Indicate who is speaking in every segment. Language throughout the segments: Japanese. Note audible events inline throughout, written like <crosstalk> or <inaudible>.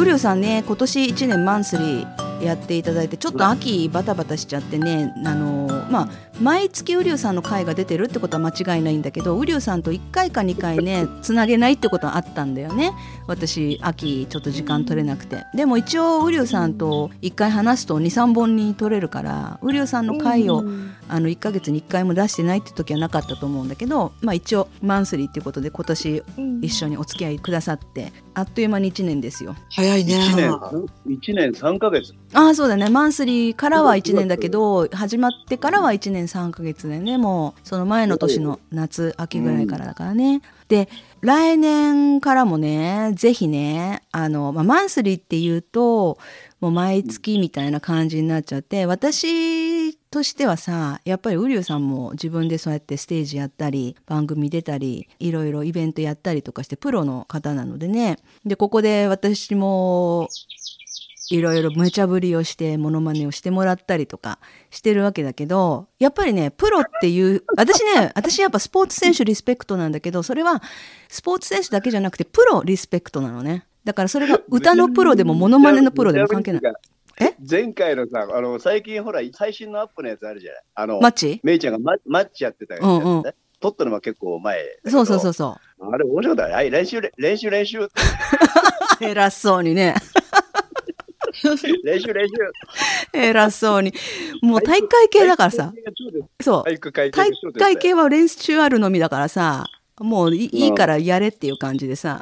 Speaker 1: ウリュウさんね今年1年マンスリーやっていただいてちょっと秋バタバタしちゃってねあのまあ毎月ウリュウさんの回が出てるってことは間違いないんだけどウリュウさんと1回か2回ねつなげないってことはあったんだよね私秋ちょっと時間取れなくてでも一応ウリュウさんと1回話すと23本に取れるからウリュウさんの回をあの1ヶ月に1回も出してないって時はなかったと思うんだけど、まあ、一応マンスリーっていうことで今年一緒にお付き合いくださってあっという間に1年ですよ。
Speaker 2: 早いね。
Speaker 3: 1年、一年3ヶ月。
Speaker 1: ああそうだねマンスリーからは1年だけど始まってからは1年3ヶ月でねもうその前の年の夏秋ぐらいからだからね。で来年からもねぜひねあの、まあ、マンスリーっていうともう毎月みたいな感じになっちゃって私としてはさやっぱりウリュウさんも自分でそうやってステージやったり番組出たりいろいろイベントやったりとかしてプロの方なのでねでここで私もいろいろ無茶ぶりをしてモノマネをしてもらったりとかしてるわけだけどやっぱりねプロっていう私ね私やっぱスポーツ選手リスペクトなんだけどそれはスポーツ選手だけじゃなくてプロリスペクトなのね。だからそれが歌のプロでもモノマネのプロでも関係ない。え？
Speaker 3: 前回のさ、あの、最近ほら、最新のアップのやつあるじゃない？あの、
Speaker 1: マッチ？
Speaker 3: メイちゃんがママッチやってたやつ、ね。
Speaker 1: うんうん。
Speaker 3: 撮ったのは結構前。
Speaker 1: そうそうそうそう。
Speaker 3: あれ面白かった。はい、練習、練習、練習、<laughs>
Speaker 1: 偉そうにね <laughs>
Speaker 3: 練習、練習。
Speaker 1: 偉そうに。もう大会系だからさ。そう。
Speaker 3: 体育会系
Speaker 1: は練習あるのみだからさ。もういいいからやれっていう感じでさ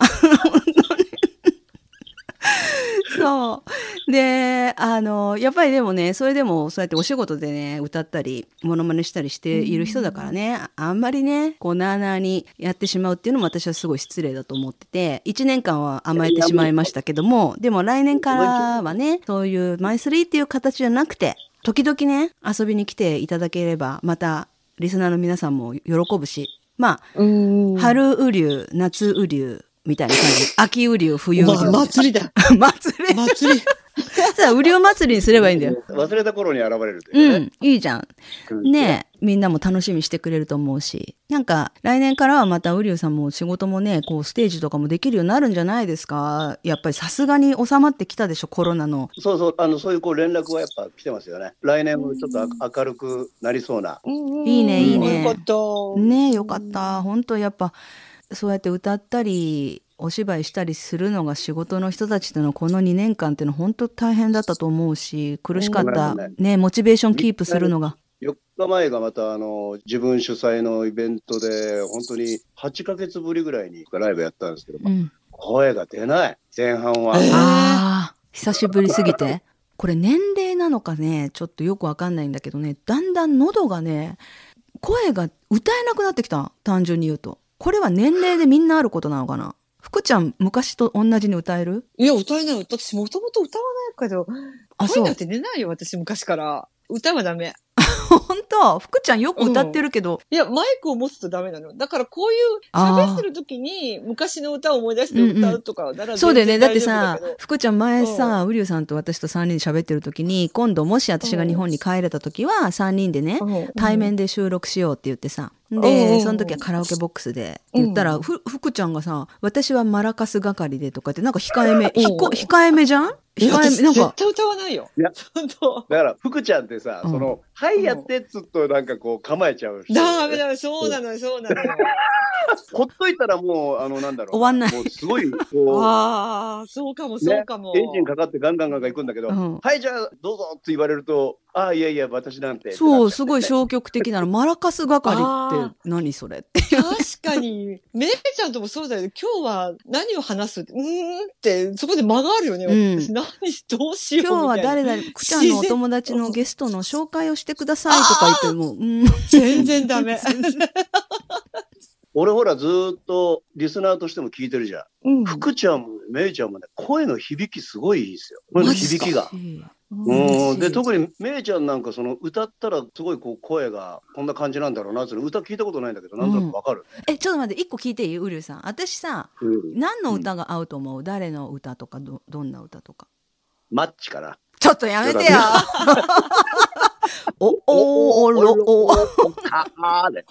Speaker 1: そうであのやっぱりでもねそれでもそうやってお仕事でね歌ったりモノマネしたりしている人だからねああんまりねこうなあなあにやってしまうっていうのも私はすごい失礼だと思ってて1年間は甘えてしまいましたけどもでも来年からはねそういうマイスリーっていう形じゃなくて時々ね遊びに来ていただければまたリスナーの皆さんも喜ぶしまあ
Speaker 2: うん。
Speaker 1: 春雨竜夏雨竜みたいな感じ。秋雨竜冬雨竜
Speaker 2: ま、祭りだ。<laughs>
Speaker 1: 祭り。
Speaker 2: 祭り。
Speaker 1: さあ雨竜祭りにすればいいんだよ。
Speaker 3: 忘れた頃に現れるといううね。
Speaker 1: んいいじゃん。ね。えみんなも楽しみにしてくれると思うし。なんか来年からはまた雨竜さんも仕事もねこうステージとかもできるようになるんじゃないですか？やっぱりさすがに収まってきたでしょコロナの。
Speaker 3: そうそう、あの、そういうこう連絡はやっぱ来てますよね。来年もちょっとあ明るくなりそうな。
Speaker 1: いいねいいね。
Speaker 2: よかった。
Speaker 1: ねえよかった。本当やっぱそうやって歌ったりお芝居したりするのが仕事の人たちっていうのはこの2年間っていうのは本当大変だったと思うし苦しかった
Speaker 3: うん
Speaker 1: ねモチベーションキープするのが。
Speaker 3: 4日前がまたあの自分主催のイベントで本当に8ヶ月ぶりぐらいにライブやったんですけど、
Speaker 1: うん。
Speaker 3: 声が出ない。前半は、
Speaker 2: えー。
Speaker 1: ああ久しぶりすぎて。これ年齢なのかね？ちょっとよくわかんないんだけどね。だんだん喉がね声が歌えなくなってきた。単純に言うとこれは年齢でみんなあることなのかな？福ちゃん昔と同じに歌える？
Speaker 2: いや、歌えない。私、もともと歌わないけど、
Speaker 1: あそ
Speaker 2: んて出ないよ、私、昔から。歌はダメ。
Speaker 1: 本当福ちゃんよく歌ってるけど、
Speaker 2: いや、マイクを持つとダメなの。だから、こういう喋ってる時に、昔の歌を思い出して歌うとかなら
Speaker 1: そうだよね。だってさ福ちゃん前さ、ウリュウさんと私と3人で喋ってる時に、今度もし私が日本に帰れた時は、3人でね、
Speaker 2: うん。
Speaker 1: 対面で収録しようって言ってさ。
Speaker 2: うん。
Speaker 1: で、その時はカラオケボックスで。言ったら、ふ、福ちゃんがさ、私はマラカス係でとかって、なんか控えめ、ひこ控えめじゃん？
Speaker 2: いや
Speaker 1: なんか、
Speaker 2: 私絶対歌わないよ。
Speaker 3: いや
Speaker 2: 本当。
Speaker 3: だから福ちゃんってさ、
Speaker 1: うん
Speaker 3: その「はいやって」っつっとなんかこう構えちゃう人
Speaker 2: ダメだよ、そうなのよ、そうなのよ。
Speaker 3: ほっといたらもうあのなんだろう
Speaker 1: 終わんない
Speaker 3: もうすごいこ <laughs>
Speaker 2: ああ、そうかも、そうかも。
Speaker 3: うエンジンかかってガンガンガンガン行くんだけど「
Speaker 1: うん
Speaker 3: はいじゃあどうぞ」って言われると「ああいやいや私なんて」
Speaker 1: そう、すごい消極的なの。マラカス係って何それって。
Speaker 2: 確かに、<laughs> めいちゃんともそうだよね。今日は何を話す？って、うーんって、そこで間があるよね。
Speaker 1: うん
Speaker 2: 私何、どうしようみたいな。
Speaker 1: 今日は誰々、くちゃんのお友達のゲストの紹介をしてくださいとか言っても、うん。
Speaker 2: 全然ダメ。<laughs>
Speaker 3: 俺ほらずーっとリスナーとしても聞いてるじゃん
Speaker 2: うん
Speaker 3: 福ちゃんもめいちゃんもね声の響きすごいいいですよ声の響きが。うん、で特にめいちゃんなんかその歌ったらすごいこう声がこんな感じなんだろうなっていうの歌聞いたことないんだけどなんとなくわかる、
Speaker 1: え、ちょっと待って、一個聞いていい？うりゅうさん。私さ、
Speaker 3: うん。
Speaker 1: 何の歌が合うと思う？誰の歌とかど、どんな歌とか。
Speaker 3: マッチかな。
Speaker 1: ちょっとやめてよお、お、おろ、おお。
Speaker 3: かーで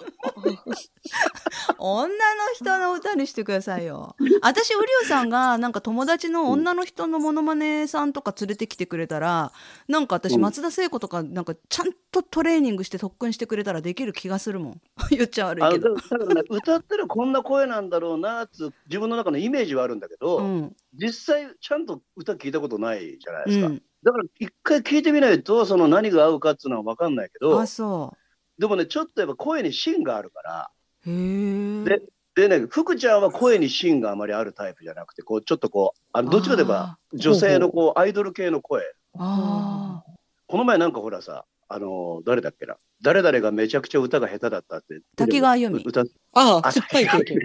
Speaker 1: 女の人の歌にしてくださいよ。私、ウリオさんが、なんか友達の女の人のモノマネさんとか連れてきてくれたら、なんか私、松田聖子とか、なんかちゃんとトレーニングして特訓してくれたらできる気がするもん。言っちゃ悪いけど。
Speaker 3: だからね、歌ってるこんな声なんだろうなつ自分の中のイメージはあるんだけど、うん、実際ちゃんと歌聞いたことないじゃないですか。うん、だから一回聞いてみないとその何が合うかっていうのは分かんないけど
Speaker 1: あそう。
Speaker 3: でもねちょっとやっぱ声に芯があるから
Speaker 1: へ
Speaker 3: ででね福ちゃんは声に芯があまりあるタイプじゃなくてこうちょっとこうあのどっちかといえば女性のこうアイドル系の声。
Speaker 1: あ
Speaker 3: この前なんかほらさあの誰だっけな？誰々がめちゃくちゃ歌が下手だったって。
Speaker 1: 滝川由美。
Speaker 3: 歌
Speaker 2: ああ、酸っぱい経験。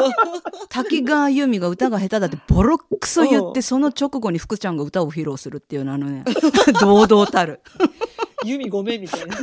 Speaker 2: <laughs>
Speaker 1: 滝川由美が歌が下手だってボロクソ言ってその直後に福ちゃんが歌を披露するっていうのあのね <laughs> 堂々たる。<laughs>
Speaker 2: 由美ごめんみたいな。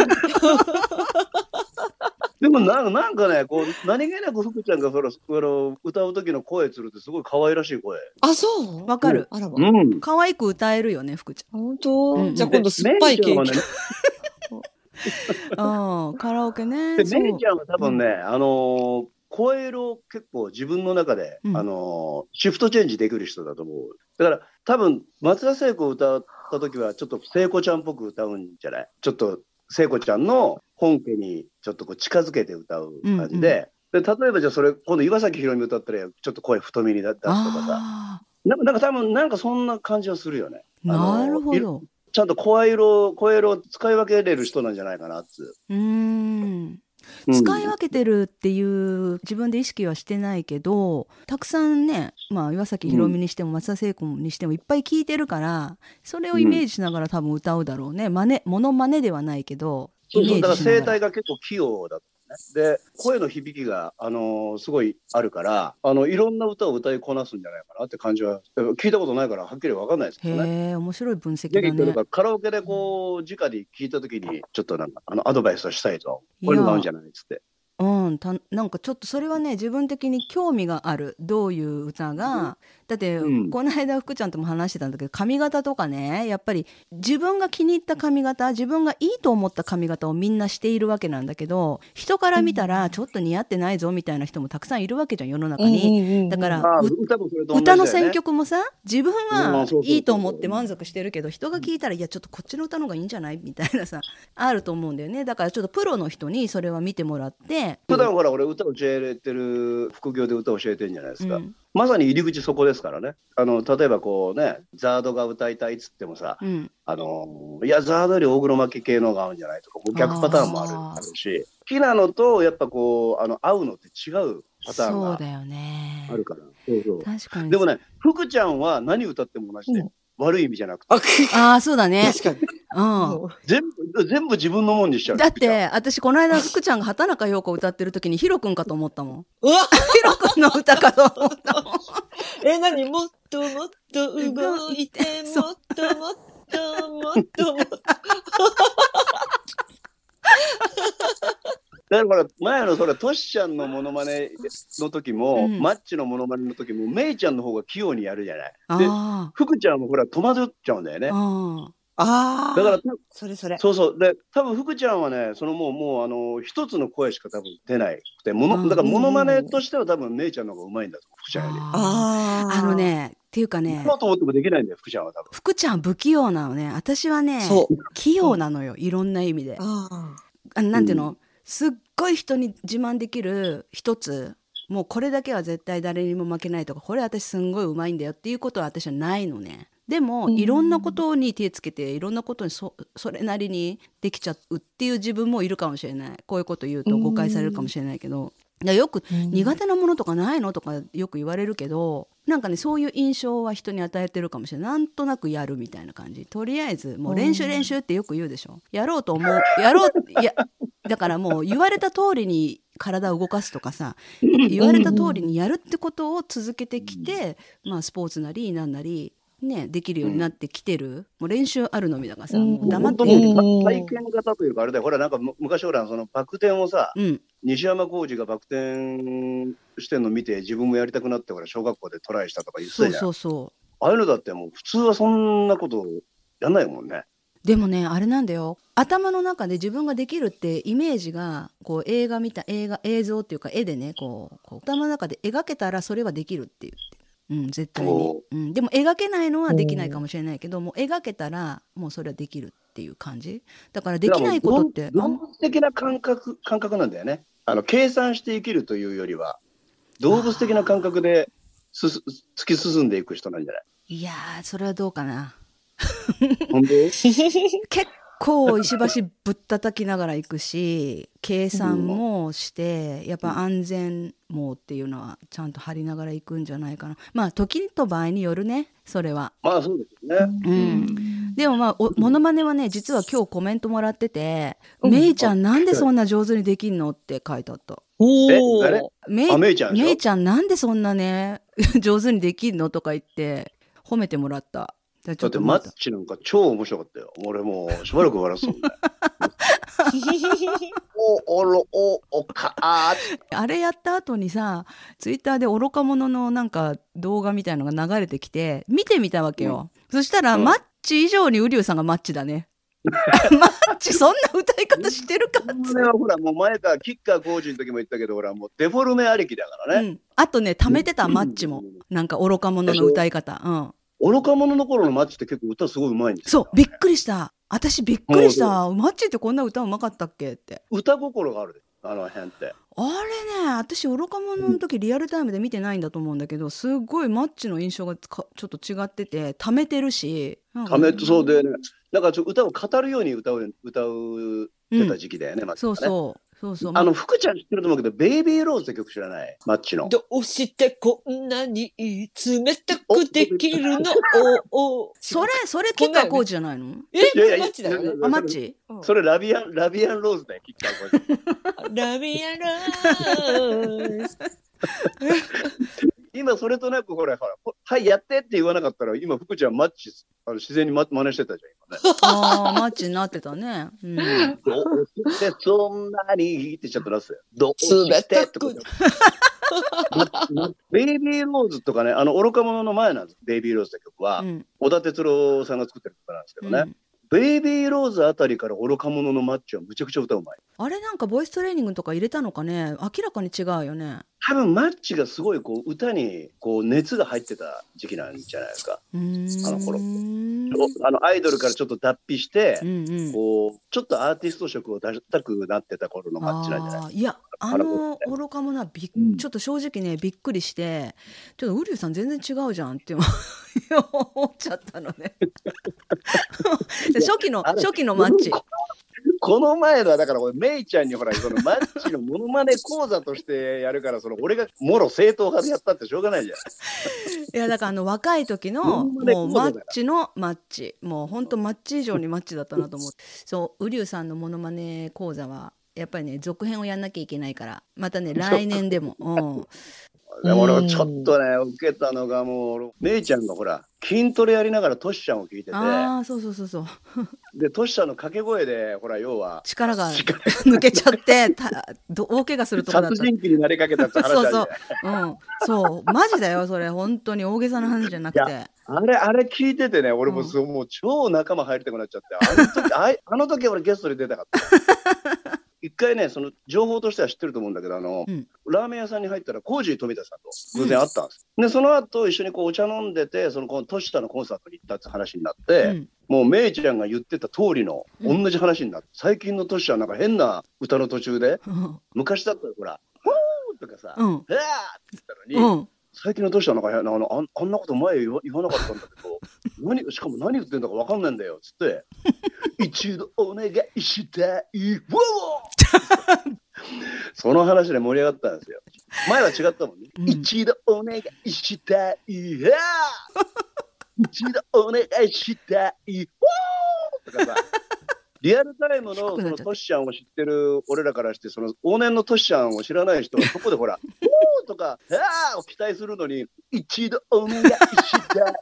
Speaker 3: でもななんかねこう何気なく福ちゃんがそのその歌う時の声するってすごい可愛らしい声。
Speaker 2: あ、そう？
Speaker 1: わかる。
Speaker 2: あらば。
Speaker 3: うん。
Speaker 1: 可愛く歌えるよね福ち
Speaker 2: 本当、
Speaker 1: うん
Speaker 2: じゃあ今度酸っぱい経験。
Speaker 1: ゃん。<laughs> うんカラオケね。
Speaker 3: で、
Speaker 1: そう
Speaker 3: めいちゃんは多分ね、あのー声色結構自分の中で、
Speaker 1: うん
Speaker 3: あのーシフトチェンジできる人だと思う。だから多分松田聖子を歌った時はちょっと聖子ちゃんっぽく歌うんじゃない？ちょっと聖子ちゃんの本家にちょっとこう近づけて歌う感じで。で例えばじゃあそれ今度岩崎宏美歌ったらちょっと声太めに出すとかさ
Speaker 1: あ
Speaker 3: なんかなんか多分なんかそんな感じはするよね。
Speaker 1: なるほ
Speaker 3: い
Speaker 1: ど。
Speaker 3: ちゃんと声色声色を使い分けれる人なんじゃないかなっつ
Speaker 1: うーん。
Speaker 3: う。
Speaker 1: 使い分けてるっていう自分で意識はしてないけどたくさんね、まあ、岩崎宏美にしても松田聖子にしてもいっぱい聞いてるからそれをイメージしながら多分歌うだろうね真似モノマネではないけど
Speaker 3: そうそう、だから声帯が結構器用だったね。で、声の響きが、あのーすごいあるから、あの、いろんな歌を歌いこなすんじゃないかなって感じは、聞いたことないから、はっきりわかんないですけどね。
Speaker 1: へえ面白い分析
Speaker 3: で、
Speaker 1: だね
Speaker 3: だからカラオケでこう、直に聞いたときに、ちょっとなんか、あの、アドバイスをしたいと。こういうのが合うんじゃないっつって。
Speaker 1: うん、たなんかちょっとそれはね自分的に興味があるどういう歌が、だって、
Speaker 3: うん。
Speaker 1: この間福ちゃんとも話してたんだけど髪型とかねやっぱり自分が気に入った髪型自分がいいと思った髪型をみんなしているわけなんだけど人から見たらちょっと似合ってないぞみたいな人もたくさんいるわけじゃん世の中に。だから
Speaker 3: 歌ね。
Speaker 1: 歌の選曲もさ自分
Speaker 3: うん
Speaker 1: はいいと思って満足してるけど人が聞いたらいやちょっとこっちの歌の方がいいんじゃないみたいなさ <laughs> あると思うんだよね。だからちょっとプロの人にそれは見てもらって。
Speaker 3: 普段ほら、俺歌教えてる、副業で歌教えてるんじゃないですか。
Speaker 1: うん
Speaker 3: まさに入り口そこですからね。あの、例えばこうね、ザードが歌いたいっつってもさ、
Speaker 1: うん。
Speaker 3: あのいや、ザードより大黒摩季系のが合うんじゃないとか、逆パターンもある
Speaker 1: あ
Speaker 3: るし、好きなのと、やっぱこう、あの、合うのって違うパターンが
Speaker 1: そうだよね。
Speaker 3: あるから。そうそう。
Speaker 1: 確かに。
Speaker 3: でもね、福ちゃんは何歌っても同じで、
Speaker 2: うん
Speaker 3: 悪い意味じゃなくて、
Speaker 2: あ、
Speaker 1: ああそうだね。
Speaker 2: 確かに。
Speaker 1: うん。
Speaker 3: 全部、全部自分のもんにしちゃう。
Speaker 1: だって私この間福ちゃんが畑中陽子歌ってる時にヒロ君かと思ったもん。
Speaker 2: うわ。
Speaker 1: ヒロ君の歌かと思ったもん。
Speaker 2: え、なにもっともっと動いて、<laughs> もっともっともっともっと。
Speaker 3: だから前のそれトシちゃんのモノマネの時も、
Speaker 1: うん
Speaker 3: マッチのモノマネの時もメイちゃんの方が器用にやるじゃない？で
Speaker 1: あ
Speaker 3: 福ちゃんもほら戸惑っちゃうんだよね
Speaker 1: あ。あ
Speaker 2: ああ。
Speaker 3: だから
Speaker 2: それそれ。
Speaker 3: そうそうで多分福ちゃんはねそのもうもうあの一つの声しか多分出ないくても
Speaker 1: うん
Speaker 3: のだからモノマネとしては多分メイちゃんの方がうまいんだと福ちゃんより。
Speaker 1: あ
Speaker 2: ああ。
Speaker 1: あの。ねっていうかね
Speaker 3: そうと思ってもできないんだよ福ちゃんは多分。
Speaker 1: 福ちゃん不器用なのね私はね
Speaker 2: そう。
Speaker 1: 器用なのよいろんな意味で
Speaker 2: ああ。
Speaker 1: あなんていうの、すっごい人に自慢できる一つもうこれだけは絶対誰にも負けないとかこれ私すんごいうまいんだよっていうことは私はないのね。でも、
Speaker 2: うん。
Speaker 1: いろんなことに手つけていろんなことにそそれなりにできちゃうっていう自分もいるかもしれない。こういうこと言うと誤解されるかもしれないけど、いやよく苦手なものとかないのとかよく言われるけどなんかねそういう印象は人に与えてるかもしれない。なんとなくやるみたいな感じ。とりあえずもう練習練習ってよく言うでしょ。やろうと思う。やろういやだからもう言われた通りに体を動かすとかさ言われた通りにやるってことを続けてきて、まあ、スポーツなりなんなり、ね、できるようになってきてる？もう練習あるのみだからさ、黙
Speaker 3: 本当
Speaker 1: って
Speaker 3: 体験型というかあれだよ。ほらなんかむ昔ほらそのバク転をさ
Speaker 1: うん、
Speaker 3: 西山浩二がバク転してんの見て自分もやりたくなってほら小学校でトライしたとか言って
Speaker 1: そう
Speaker 3: たじゃん。
Speaker 1: そうそ
Speaker 3: ああいうのだってもう普通はそんなことやんないもんね。
Speaker 1: でもねあれなんだよ。頭の中で自分ができるってイメージがこう映画見た映画映像っていうか絵でねこうこう頭の中で描けたらそれはできるって言って。うん、絶対に。
Speaker 3: お、
Speaker 1: う。ん、でも描けないのはできないかもしれないけどもう描けたらもうそれはできるっていう感じ？だからできないことって
Speaker 3: 物的な感覚感覚なんだよね。あの計算して生きるというよりは動物的な感覚ですす突き進んでいく人なんじゃない？
Speaker 1: いやーそれはどうかな。
Speaker 3: 本当？
Speaker 1: 結 <laughs> 構石橋ぶったたきながら行くし <laughs> 計算もしてやっぱ安全網っていうのはちゃんと張りながら行くんじゃないかなまあ時と場合によるねそれは。
Speaker 3: まあそうですよね。
Speaker 1: うん、でもまあおモノマネはね実は今日コメントもらってて「
Speaker 2: うん
Speaker 1: めいちゃんなんでそんな上手にできんの?」って書いてあった。
Speaker 2: お
Speaker 3: え誰？
Speaker 2: ー。
Speaker 1: め
Speaker 3: いち
Speaker 1: めいちゃんなんでそんなね <laughs> 上手にできんのとか言って褒めてもらった。
Speaker 3: だってマッチなんか超面白かったよ。俺もうしばらく笑ってたもんね。<laughs> おおろおおかあ
Speaker 1: れやった後にさツイッターで愚か者のなんか動画みたいのが流れてきて見てみたわけよ、そしたら、
Speaker 3: うん。
Speaker 1: マッチ以上にウリュウさんがマッチだね。<laughs> マッチそんな歌い方してるかっつ
Speaker 3: はほらもう前からキッカー工事の時も言ったけどほらもうデフォルメありきだからね。
Speaker 1: うん、あとね貯めてたマッチも。なんか愚か者の歌い方、うん、
Speaker 3: 愚か者の頃のマッチって結構歌すごいうまいんですよ。
Speaker 1: そうびっくりした私びっくりしたマッチってこんな歌うまかったっけって
Speaker 3: 歌心があるであの辺って。
Speaker 1: あれね私愚か者の時リアルタイムで見てないんだと思うんだけどすごいマッチの印象がかちょっと違ってて貯めてるし
Speaker 3: ためそうで、ね、なんかちょ歌を語るように歌う歌うってた時期だよね、マッチ
Speaker 1: そう。そうそうそう
Speaker 3: あの福ちゃん知ってると思うけど、ベイビーローズって曲知らない？マッチの。
Speaker 2: どうしてこんなに冷たくできるの？おお
Speaker 1: それそれ吉川浩司じゃないの
Speaker 2: え
Speaker 3: いやいや
Speaker 2: マッチだよね。
Speaker 1: あマッチ
Speaker 2: うん
Speaker 3: それラビアン、ラビアンローズだよ、キッカー工事
Speaker 2: ラビアラーズ。
Speaker 3: 今それとなくほら、ほら、ほはい、やってって言わなかったら、今福ちゃんマッチ、あの自然にま真似してたじゃん、今ね。
Speaker 1: ああマッチになってたね、うん、
Speaker 3: どうしてそんなにってちょっと出すよ。どうしてってこと。ベイビーローズとかね、あの愚か者の前なんです、ベイビーローズって曲は、
Speaker 1: うん。
Speaker 3: 小田哲郎さんが作ってる曲なんですけどね、
Speaker 1: うん。
Speaker 3: ベイビーローズあたりから愚か者のマッチはむちゃくちゃ歌うまい。
Speaker 1: あれなんかボイストレーニングとか入れたのかね。明らかに違うよね
Speaker 3: 多分マッチがすごいこう歌にこう熱が入ってた時期なんじゃないですか。あの頃。あのアイドルからちょっと脱皮して、
Speaker 1: うん
Speaker 3: こうちょっとアーティスト色を出したくなってた頃のマッチなんじゃない
Speaker 1: あー。いやあの愚か者はびっ、
Speaker 3: うん。
Speaker 1: ちょっと正直ねびっくりしてちょっとウリュウさん全然違うじゃんって思っちゃったのね。<laughs> で初期の初期のマッチ
Speaker 3: ここの前のはだから俺メイちゃんにほらそのマッチのモノマネ講座としてやるからその俺がもろ正統派でやったってしょうがないじゃん。
Speaker 1: いやだからあの若い時のもうマッチのマッチもうほんとマッチ以上にマッチだったなと思って。そうウリュウさんのモノマネ講座はやっぱりね続編をやんなきゃいけないからまたね来年でも、うん、
Speaker 3: でも俺はちょっとね受けたのがもうメイちゃんがほら筋トレやりながらトシちゃんを聞いてて。
Speaker 1: ああそうそうそうそう。
Speaker 3: でトシちゃんの掛け声でほら要は
Speaker 1: 力が
Speaker 3: 力
Speaker 1: 抜けちゃってたど大怪我するとこだった。
Speaker 3: 殺人鬼になりかけたって話
Speaker 1: そうそう、うん、そう、マジだよ、それ、本当に大げさな話じゃなく
Speaker 3: い
Speaker 1: て。
Speaker 3: あれあれ聞いててね俺もそう、もう超仲間入りたくなっちゃって。あの時 <laughs> あの時俺ゲストで出たかった。一回ねその情報としては知ってると思うんだけどあの、
Speaker 1: うん。
Speaker 3: ラーメン屋さんに入ったらコージー富田さんと偶然会ったんです、でその後一緒にこうお茶飲んでてそのこのトシタのコンサートに行ったって話になって、
Speaker 1: うん。
Speaker 3: もうメイちゃんが言ってた通りの
Speaker 1: うん。
Speaker 3: 同じ話になって、最近のトシちゃんなんか変な歌の途中で
Speaker 1: うん <laughs>
Speaker 3: 昔だったらほら「フォー!」とかさ「
Speaker 1: うん。
Speaker 3: うわー!」って言ったのに、
Speaker 1: うん、
Speaker 3: 最近の年はなんかあのあんあんなこと前言わなかったんだけど <laughs> 何しかも何言ってんだか分かんないんだよっつって「<laughs> 一度お願いしたいわお! <laughs>」その話で盛り上がったんですよ。前は違ったもんね、
Speaker 1: うん。
Speaker 3: 一度お願いしたいわ。お一度お願いしたいわ。おとかさリアルタイムのそのトシちゃんを知ってる俺らからしてその往年のトシちゃんを知らない人は <laughs> そこでほら「おー!」とか「あー!」を期待するのに「一度お願いしたいわ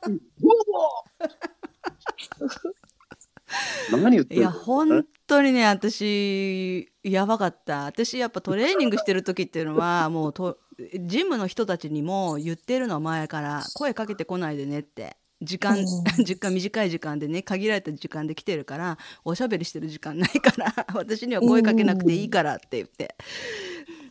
Speaker 3: お!」何言って
Speaker 1: いや、本当にね、私、やばかった。私、やっぱトレーニングしてる時っていうのは、もうと、ジムの人たちにも言ってるの前から、声かけてこないでねって。時間、
Speaker 2: うん <laughs>
Speaker 1: 時間短い時間でね限られた時間で来てるからおしゃべりしてる時間ないから <laughs> 私には声かけなくていいからって言って。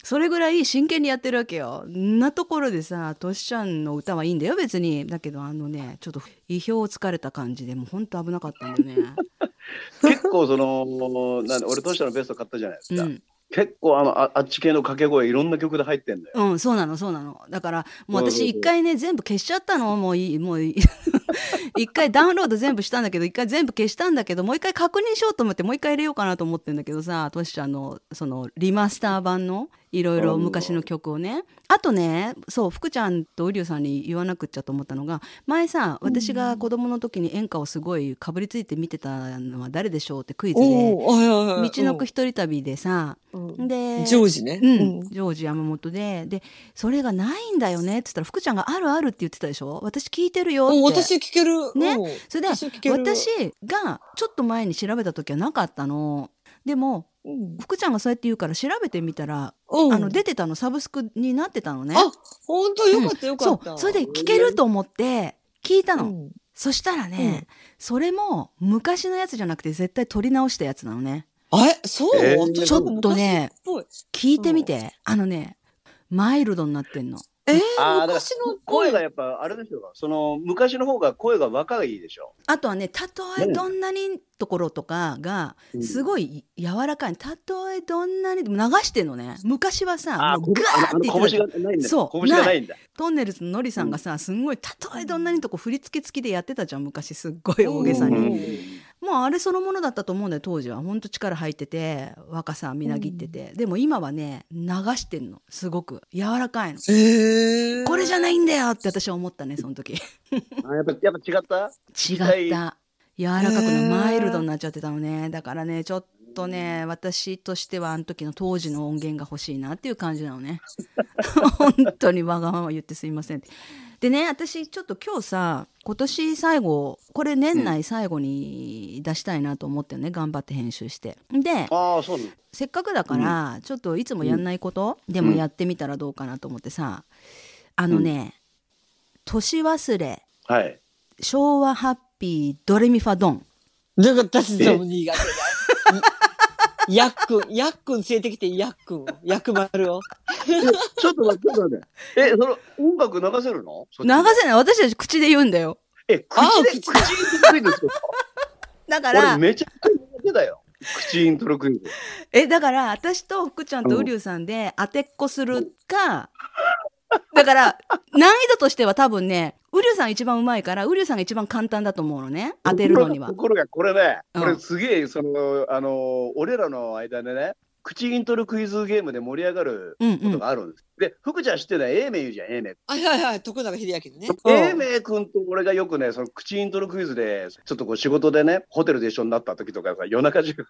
Speaker 1: それぐらい真剣にやってるわけよ。んなところでさトシちゃんの歌はいいんだよ別にだけどあのねちょっと意表をつかれた感じでもうほんと危なかったんだよね。<laughs>
Speaker 3: 結構そのなんで俺トシちゃんのベスト買ったじゃないですか、
Speaker 1: うん
Speaker 3: 結構あのああっち系の掛け声いろんな曲で入ってんだよ、
Speaker 1: うん、そうなの、そうなの。だから、もう私一回ね、全部消しちゃったの。もういい、もういい。<laughs> 一回ダウンロード全部したんだけど、一回全部消したんだけど、もう一回確認しようと思って、もう一回入れようかなと思ってんだけどさ、トシちゃんの、その、リマスター版の、いろいろ昔の曲をね。あとね、そう、福ちゃんとウリュウさんに言わなくっちゃと思ったのが、前さ、私が子供の時に演歌をすごいかぶりついて見てたのは誰でしょうってクイズで、道のく一人旅でさ、
Speaker 2: うん。
Speaker 1: で、
Speaker 2: ジョージね。
Speaker 1: うん、ジョージ山本ででそれがないんだよねって言ったら福ちゃんがあるあるって言ってたでしょ？私聞いてるよって。
Speaker 2: うん私聞ける。
Speaker 1: ね。
Speaker 2: うん。
Speaker 1: それで
Speaker 2: 私
Speaker 1: がちょっと前に調べた時はなかったのでも
Speaker 2: うん。
Speaker 1: 福ちゃんがそうやって言うから調べてみたら、
Speaker 2: うん。
Speaker 1: あの出てたのサブスクになってたのね。
Speaker 2: あ、本当よかったよかった。
Speaker 1: そう。それで聞けると思って聞いたの、
Speaker 2: うん。
Speaker 1: そしたらね、それも昔のやつじゃなくて絶対撮り直したやつなのね。
Speaker 2: あれ？そう？
Speaker 3: えー。
Speaker 1: ちょっとね聞いてみて、あのねマイルドになってんの
Speaker 2: えー、昔の声。
Speaker 3: 声がやっぱあれでしょうか。その昔の方が声が若いでしょ
Speaker 1: あとはね、たとえどんなにところとかが、
Speaker 3: うん。
Speaker 1: すごい柔らかい。たとえどんなに、流してんのね。昔はさ、
Speaker 3: あ
Speaker 1: もうガーって言ってそう。
Speaker 3: 拳がないんだ。
Speaker 1: トンネルズのノリさんがさ、すんごい、たとえどんなにとこ振り付け付きでやってたじゃん、昔。すっごい大げさ
Speaker 2: う
Speaker 1: に。
Speaker 2: ん
Speaker 1: もうあれそのものだったと思うんだよ、当時は。ほんと力入ってて、若さみなぎってて。でも今はね、流してんの。すごく。柔らかいの。
Speaker 2: えー、
Speaker 1: これじゃないんだよって私は思ったね、その時。
Speaker 3: あやっぱやっぱ違った？
Speaker 1: 違った柔らかくな
Speaker 2: へー
Speaker 1: マイルドになっちゃってたのねだからねちょっとね私としてはあの時の当時の音源が欲しいなっていう感じなのね <laughs> 本当にわがまま言ってすいませんってでね私ちょっと今日さ今年最後これ年内最後に出したいなと思ってね頑張って編集して。で
Speaker 3: ああそう
Speaker 1: せっかくだから、ちょっといつもやんないこと、でもやってみたらどうかなと思ってさあのね、年忘れ
Speaker 3: はい。
Speaker 1: 昭和ハッピードレミファドン。
Speaker 2: だから私でも苦手だ。いやっくん、やっくん連れてきて、やっくん、薬丸を。
Speaker 3: ちょっと待ってちょっと待って。えその音楽流せるの？
Speaker 1: 流せない。私たち口で言うんだよ。
Speaker 3: え口
Speaker 2: あ
Speaker 3: で
Speaker 2: 口。
Speaker 3: 口イントロクイズですよ <laughs>
Speaker 1: だから
Speaker 3: 俺めちゃくちゃ苦手だよ。口イントロクイズ。
Speaker 1: えだから私と福ちゃんと
Speaker 3: うん。
Speaker 1: ウリュウさんで当てっこするか、だから難易度としては多分ねウリュウさん一番うまいからウリュウさんが一番簡単だと思うのね。当てるのには。
Speaker 3: ところがこれね、
Speaker 1: うん。
Speaker 3: これすげえそのあの俺らの間でね口イントロクイズゲームで盛り上がること
Speaker 1: うん。うん
Speaker 3: があるんです、で福ちゃん知ってるのは英明言うじゃん英明
Speaker 2: はいはいはい、徳永英明のね。
Speaker 3: 英明君と俺がよくねその口イントロクイズでちょっとこう仕事でねホテルで一緒になった時とかさ夜中中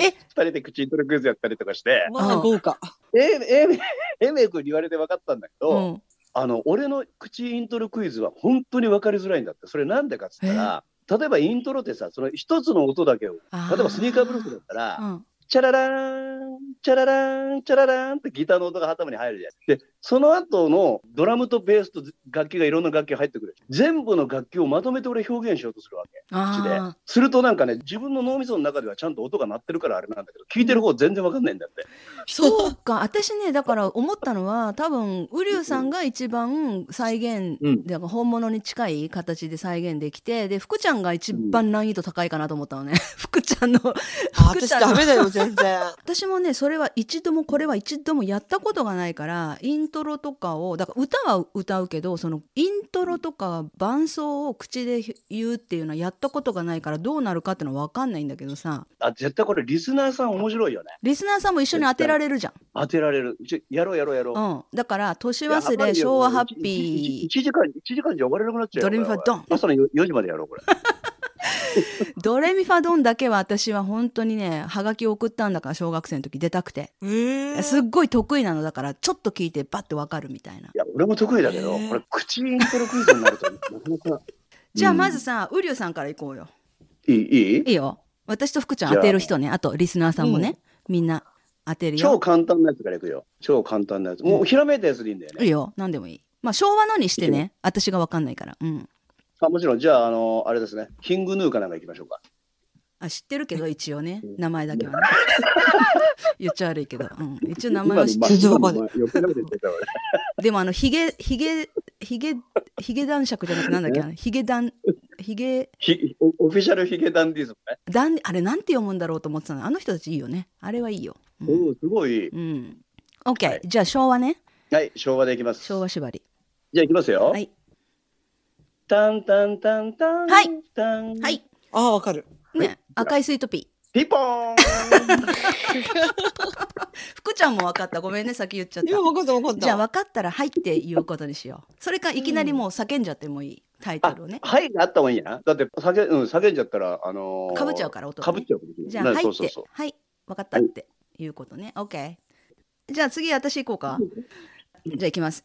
Speaker 1: え？
Speaker 3: 二人で口イントロクイズやったりとかして。
Speaker 2: まあ、豪華。
Speaker 3: 英英明英明君に言われて分かったんだけど、
Speaker 1: うん
Speaker 3: あの俺の口イントロクイズは本当に分かりづらいんだって。それなんでかっつったら例えばイントロってさその一つの音だけを
Speaker 1: あ
Speaker 3: 例えばスニーカーブルースだったら、
Speaker 1: うん。
Speaker 3: チャララーン、チャララーン、チャララーンってギターの音が頭に入るじゃん。で、その後のドラムとベースと楽器がいろんな楽器が入ってくる。全部の楽器をまとめて俺表現しようとするわけ。口で
Speaker 1: あ。
Speaker 3: するとなんかね、自分の脳みその中ではちゃんと音が鳴ってるからあれなんだけど、聞いてる方全然わかんないんだって。
Speaker 1: ーそうか私ねだから思ったのは多分ウリュウさんが一番再現、
Speaker 3: うん
Speaker 1: 本物に近い形で再現できてで福ちゃんが一番難易度高いかなと思ったのね <laughs> 福ちゃんの福ちゃんの
Speaker 2: ダメだよ、全然。<laughs>
Speaker 1: 私もねそれは一度もこれは一度もやったことがないからイントロとかをだから歌は歌うけどそのイントロとか伴奏を口で言うっていうのはやったことがないからどうなるかっていうのは分かんないんだけどさ
Speaker 3: あ、絶対これリスナーさん面白いよね。
Speaker 1: リスナーさんも一緒に当てられるじゃん。
Speaker 3: 当てられる。やろうやろうやろう。
Speaker 1: うん、だから年忘れ昭和ハッピ
Speaker 3: 1時間、一時間じゃ終われなくなっちゃうよ。
Speaker 1: ドレミファドン
Speaker 3: 朝の4時までやろう、これ。
Speaker 1: ー <laughs> ドレミファドンだけは私は本当にねはがき送ったんだから小学生の時出たくて。
Speaker 2: えー。
Speaker 1: すっごい得意なのだからちょっと聞いてバッてわかるみたいな。い
Speaker 3: や、俺も得意だけど、これ口イントロクイズになると、なかなか。
Speaker 1: じゃあ
Speaker 3: うん
Speaker 1: まずさ、ウリュウさんから行こうよ。
Speaker 3: いいいい？
Speaker 1: いいよ。私と福ちゃん当てる人ね。あ。とリスナーさんもね、みんな当てる
Speaker 3: 超
Speaker 1: よ
Speaker 3: 簡単なやつからいくよ。超簡単なやつ。もうひらめいたやつでいいんだよね。
Speaker 1: いいよ。何でもいい。まあ昭和のにしてね。私がわかんないから。うん
Speaker 3: あもちろん、じゃあ、あの、あれですね。キングヌーかなんか行きましょうか。
Speaker 1: あ知ってるけど一応ね。
Speaker 3: うん。
Speaker 1: 名前だけはね。<laughs> 言っちゃ悪いけど、うん、一応名前は知って
Speaker 2: 全然わかん
Speaker 3: 今の余計なこと言ってたわね
Speaker 1: るでもあのヒゲヒゲヒゲヒゲ男爵じゃなくてなんだっけあのヒゲダンヒゲ
Speaker 3: ひオオフィシャルヒゲダンディズムね。
Speaker 1: ダンあれなんて読むんだろうと思ってたの。あの人たちいいよね。あれはいいよ。うん、
Speaker 3: おお、すごい。
Speaker 1: うん、OK、
Speaker 3: はい。
Speaker 1: じゃあ昭和ね。
Speaker 3: はい、昭和でいきます。
Speaker 1: 昭和縛り。
Speaker 3: じゃあ、いきますよ。
Speaker 1: はい
Speaker 3: タンタンタンタン。
Speaker 1: はい
Speaker 3: タン。
Speaker 1: はい。
Speaker 2: ああ、わかる。
Speaker 1: ね赤いスイートピ
Speaker 3: ピンポーン。
Speaker 1: ー福ちゃんも分かったごめんね先言っちゃっ
Speaker 2: いや、
Speaker 1: た
Speaker 2: わかったわかった。
Speaker 1: じゃあ分かったら「はい」って言うことにしようそれかいきなりもう叫んじゃってもいいタイト
Speaker 3: あ
Speaker 1: ルをね、
Speaker 3: はいがあった方がいいんやな。だって、叫,、うん、叫んじゃったら、あのー、
Speaker 1: かぶっちゃうから音がね
Speaker 3: かぶっちゃう
Speaker 1: じゃあ「はい」って
Speaker 3: そうそうそう。
Speaker 1: はい分かったっていうことね OK じゃあ次私行こうかじゃあ行きます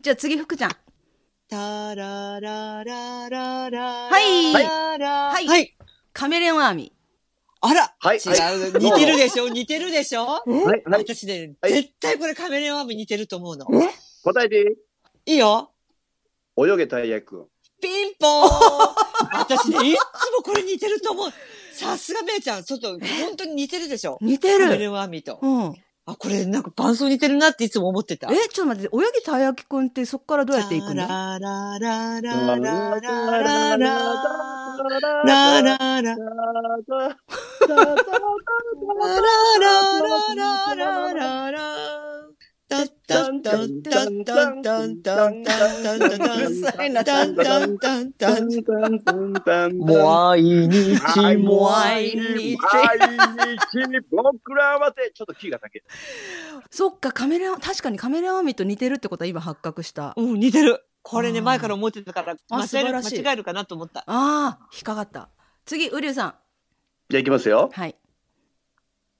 Speaker 3: じゃ
Speaker 1: あ次福ちゃん。
Speaker 2: タラララララ
Speaker 1: はい。はい。
Speaker 2: はい。
Speaker 1: カメレオンアーミ
Speaker 2: あら、
Speaker 3: はい。
Speaker 2: 違う。似てるでしょ？似てるでしょ？
Speaker 3: はい、はい、
Speaker 2: 私ね、
Speaker 3: はい。
Speaker 2: 絶対これカメレオンアーム似てると思うの。
Speaker 3: 答えて。いい
Speaker 2: いいよ。
Speaker 3: 泳げたい焼くん。
Speaker 2: ピンポーン。私ね、いっつもこれ似てると思う。さすがめいちゃん、ちょっと、本当に似てるでしょ？
Speaker 1: 似てる。
Speaker 2: カメレオンアーミーと。
Speaker 1: うん
Speaker 2: あ、これなんか伴奏似てるなっていつも思ってた。
Speaker 1: えちょっと待って泳ぎたい焼きくんってそっからどうやっていくの？
Speaker 2: ラララララララララ
Speaker 3: ラ
Speaker 2: ラララララララララも
Speaker 1: うい
Speaker 2: 日、
Speaker 3: も
Speaker 2: う
Speaker 1: い日。
Speaker 3: 僕らはってちょっとキーが。
Speaker 1: そっか、カメラ、確かにカメラアーミ似てるってことは今発覚した。
Speaker 2: うん、似てる。これね、前から思ってたか、
Speaker 1: ああ、引っかかった。次、ウリュウさん。
Speaker 3: じゃあいきますよ。
Speaker 1: はい。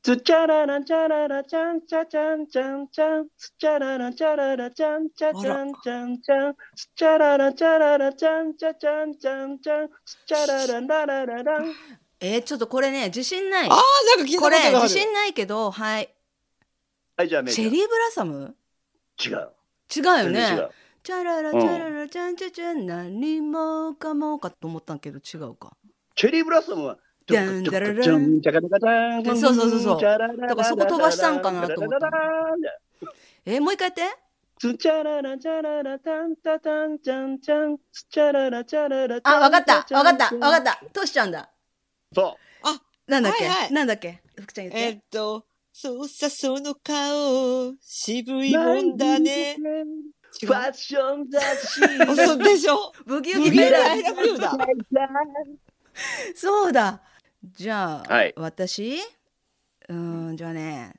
Speaker 3: つちゃららちゃららちゃんちゃちゃんちゃん。ちゃんつちゃららちゃららちゃんちゃちゃんちゃん。ちゃんつちゃららちゃららちゃんちゃちゃんちゃん。ちゃんつちゃららららららん。
Speaker 1: えー、ちょっとこれね自信ない。
Speaker 2: ああ、なんか聞いた
Speaker 1: こ
Speaker 2: ことがある。
Speaker 1: れ自信ないけどはい。
Speaker 3: はい、じゃあメイちゃん
Speaker 1: チェリーブラサム？
Speaker 3: 違う。
Speaker 1: 違うよ
Speaker 3: 全然違
Speaker 1: ね
Speaker 3: う。
Speaker 1: チャララチャララチャンチャチャン何もかもかと思ったけど違うか。
Speaker 3: チェリーブラッサムは、
Speaker 1: ダンダララ
Speaker 3: ちゃんちゃかちゃん
Speaker 1: そうそうそうそうだからそこ飛ばしたんかなと思ったえー、もう一回やって
Speaker 3: つちゃららちゃららたんたたんちゃんちゃんつちゃららちゃらら
Speaker 1: あわかったわかったわかったトシちゃんだ
Speaker 3: そう。
Speaker 1: なんだっけ、
Speaker 2: はいはい
Speaker 1: なんだっけ福ちゃん言
Speaker 2: え
Speaker 1: って
Speaker 2: っと、そうさ、その顔、渋いもんだね。
Speaker 3: ファッション雑誌。
Speaker 2: そうでしょ
Speaker 1: ブギウ
Speaker 2: ギウギ
Speaker 1: ギベラ
Speaker 2: I love you だ。
Speaker 1: そうだじゃあ、
Speaker 3: はい
Speaker 1: 私？うーんじゃあね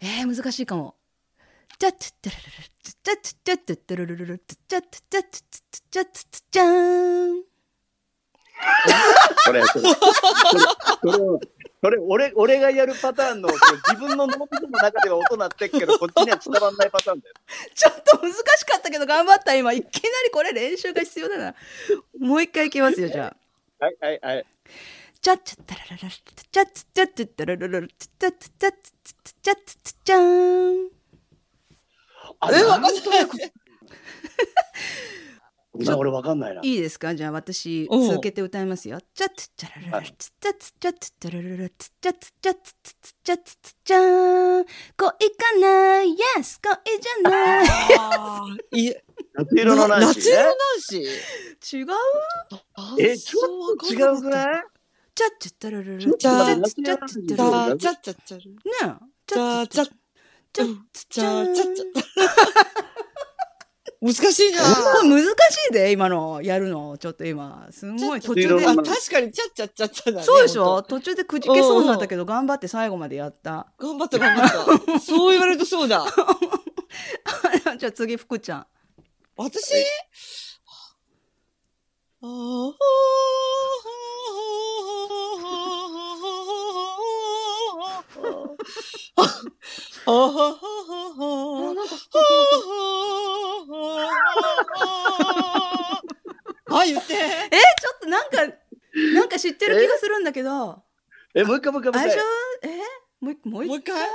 Speaker 1: えー、難しいかもチャッチャッチャラララチャッチャッチャッチャッチャララララチャッチャッチャッチャッチャッチャッチャッチャーン
Speaker 3: それ、それ、それ、それをそれ俺、俺がやるパターンの、その自分の脳みその中では音鳴ってっけど、こっちには伝わんないパターンだよ。
Speaker 1: ちょっと難しかったけど頑張った今いきなりこれ練習が必要だなもう一回いきますよじゃあ
Speaker 3: はい、はい、はい。
Speaker 1: チャッチャッチャッチャッチャッチャッチャッチャッチャッチャッチャッチャッチャーン
Speaker 3: あ
Speaker 2: え、わかんない。
Speaker 3: ごめん俺わかんないな。
Speaker 1: いいですかじゃあ私
Speaker 2: うん
Speaker 1: 続けて歌いますよ。チャッチャラララチャッチャッチャッチャッチャッチャッチャッチャッチャッチャッチャッチャッチャッチ
Speaker 2: ャッチャ
Speaker 3: チャッチャッタラ
Speaker 2: ララチャッチ
Speaker 1: ャッ
Speaker 3: チャッタラララチャッ
Speaker 1: チャッチャッチャッチャッチャーンあれわかんない
Speaker 2: じゃあ
Speaker 1: 俺わかんな
Speaker 3: いな。
Speaker 1: いいですかじゃあ私続けて歌いますよ。チャッチャラララ
Speaker 2: チャッチャッチャチラ
Speaker 1: ラチャッチャッチャッチャーン恋か
Speaker 2: な
Speaker 1: イエス恋じゃな
Speaker 2: いい
Speaker 3: 夏色のナンシ
Speaker 1: ー、ね。夏色のナン
Speaker 2: シー違うえ、ちょっと違うく
Speaker 3: ない
Speaker 1: ちゃっちゃったらるる。ちゃっちゃっちゃっちゃ
Speaker 3: っち
Speaker 2: ゃっちゃっちゃ。ね
Speaker 1: え。ちゃっちゃっちゃっちゃっちゃっちゃ。
Speaker 2: 難しいな。
Speaker 1: 難しいで、今のやるの。ちょっと今、すごい途中で。
Speaker 2: 確かに、ちゃっちゃっちゃっちゃだね。
Speaker 1: そうでしょ途中でくじけそうになったけど、頑張って最後までやった。
Speaker 2: 頑張った、頑張った。そう言われるとそうだ。
Speaker 1: じゃあ次、福ちゃん。
Speaker 2: 私
Speaker 1: ああ。<laughs> なんか知ってる気がする
Speaker 2: は。い、言って。
Speaker 1: えちょっとなんかなんか知ってる気がするんだけど。
Speaker 3: え、もう一回もう一回もう一回。
Speaker 1: え？もう一もう一
Speaker 2: もう一回？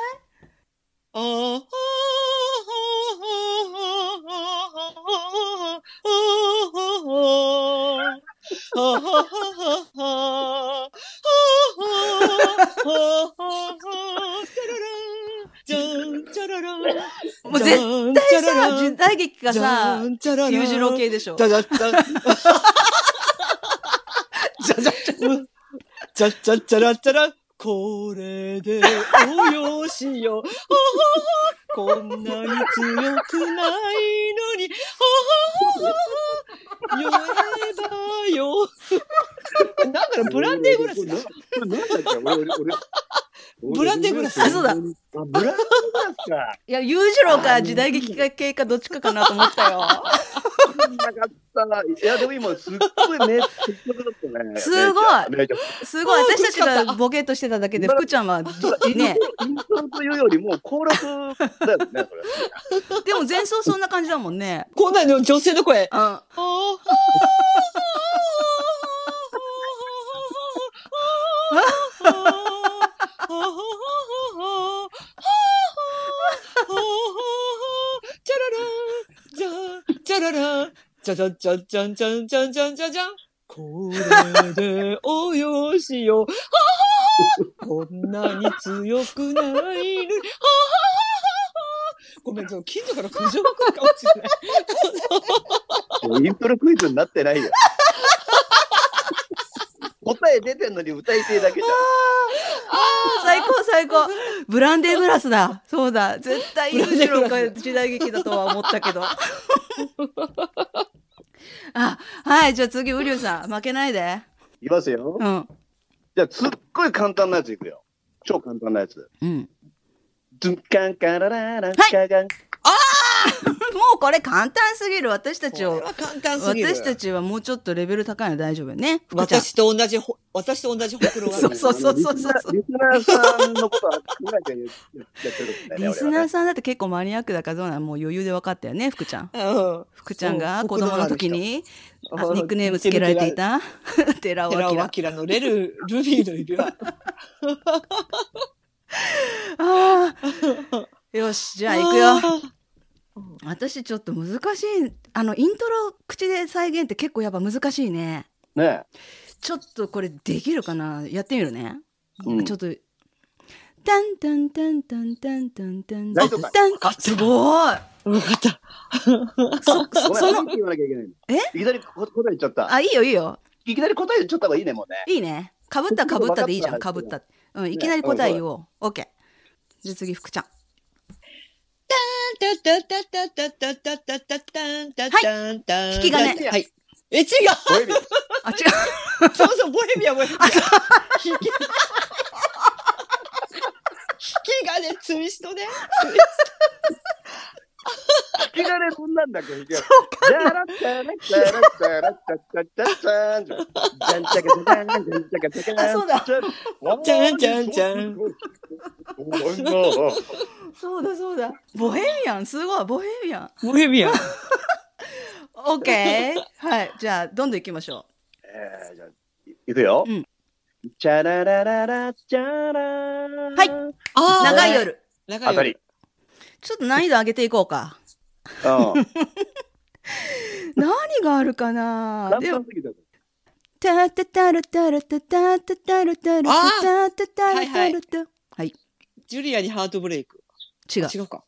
Speaker 2: あー
Speaker 1: もう絶対さ時代劇がさ裕次郎系でしょ
Speaker 2: じゃじゃじゃ。
Speaker 1: じゃじゃ
Speaker 2: じゃじゃじゃじゃらじゃら。これでおよしよ。こんなに強くないのに。酔えばよ。なんだろう、ブランデーグラスだ。
Speaker 3: これなんだっけ俺、俺、俺。
Speaker 2: ブランデーグラス
Speaker 1: あそうだ
Speaker 3: あブランデーグラスか。
Speaker 1: いや裕次郎か時代劇系かどっちかかなと思ったよ
Speaker 3: なかった。いや、でも今、すっごいだったね。
Speaker 1: すごいすごい私たちがボケっとしてただけで福ちゃんはね
Speaker 3: トロイントロというよりも、だよね、それ。
Speaker 1: でも前奏そんな感じだもんね
Speaker 2: こんなの女性の声。
Speaker 1: うん
Speaker 2: じゃららじゃじゃじゃじゃんじゃんじゃんじゃんじゃじゃこれでおよしよ。こんなに強くないのに。ごめん、近所から苦情が来るかもしれない。
Speaker 3: イントロクイズになってないよ。答え出てんのに歌いてえだけじゃん。
Speaker 1: 最高最高。ブランデーグラスだ。そうだ。絶対裕次郎か時代劇だとは思ったけど。あはいじゃあ次ウリュウさん負けないで。
Speaker 3: いきますよ。
Speaker 1: うん。
Speaker 3: じゃあ、すっごい簡単なやついくよ。超簡単なやつ。
Speaker 1: うん。
Speaker 3: ズンカンカラララン
Speaker 1: はい。
Speaker 3: カガン。<laughs>
Speaker 1: もうこれ簡単すぎる私たちを
Speaker 2: これは簡単すぎる。
Speaker 1: 私たちはもうちょっとレベル高いの大丈夫よね福ちゃん
Speaker 2: 私と同じほ、私と同じほくろがある。
Speaker 1: そうそうそうそうそう
Speaker 3: リスナーリスナーさんのことは考えてやってるね。
Speaker 1: リスナー
Speaker 3: さ
Speaker 1: さんだって結構マニアックだからどうなんもう余裕で分かったよね福ちゃん
Speaker 2: うん。
Speaker 1: 福ちゃんが子供の時にニックネームつけられていた？寺尾
Speaker 2: 寺尾
Speaker 1: 明
Speaker 2: 明のレル、ルビ <laughs> ーの指輪。
Speaker 1: ああよしじゃあ行くよ私ちょっと難しいあのイントロ口で再現って結構やっぱ難しいね。
Speaker 3: ね。
Speaker 1: ちょっとこれできるかな？やってみるね、
Speaker 3: うん。
Speaker 1: ちょっと。タンタンタンタンタンタンタン。タン。タンあすごい。
Speaker 2: わかった。
Speaker 1: そそその。
Speaker 3: 言わなきゃいけないの。
Speaker 1: え？
Speaker 3: いきなりこ答え言っちゃった。
Speaker 1: あいいよいいよ。
Speaker 3: いきなり答え言っちゃった方がいいね、もうね。
Speaker 1: いいね。かぶったかぶったでいいじゃん。かぶったうんいきなり答え言おう、オッケーじゃあ次福ちゃん
Speaker 2: はい、
Speaker 1: 引き金。
Speaker 2: はい。え、違う <laughs>
Speaker 1: あ、違う。
Speaker 2: そうそう、ボヘミア、ボヘア。引き、引き金、ツイストね。
Speaker 3: ツイスト。き金そんなんだっけ。じゃらったらったらったらったったったんじゃん。ちゃかじゃんじゃんちゃかじゃん。
Speaker 1: あそうだ
Speaker 3: じゃん
Speaker 2: じゃんじゃん
Speaker 1: そうだそうだボヘミアンすごいボヘミアン
Speaker 2: ボヘミアン。
Speaker 1: オッケーはいじゃあどんどん行きましょ
Speaker 3: えーじゃあいいくよ
Speaker 1: うん。
Speaker 3: チャララララチャラ
Speaker 1: はい
Speaker 2: あ
Speaker 1: う長い。夜
Speaker 2: 長い夜。
Speaker 3: あたり。
Speaker 1: ちょっと難易度上げていこうか
Speaker 3: うん。
Speaker 1: 何があるかな？
Speaker 3: 簡
Speaker 1: でも。タタタルタルタタタタルタルタタタタルタルタはい
Speaker 2: ジュリアにハートブレイク。
Speaker 1: 違う
Speaker 2: 違うか。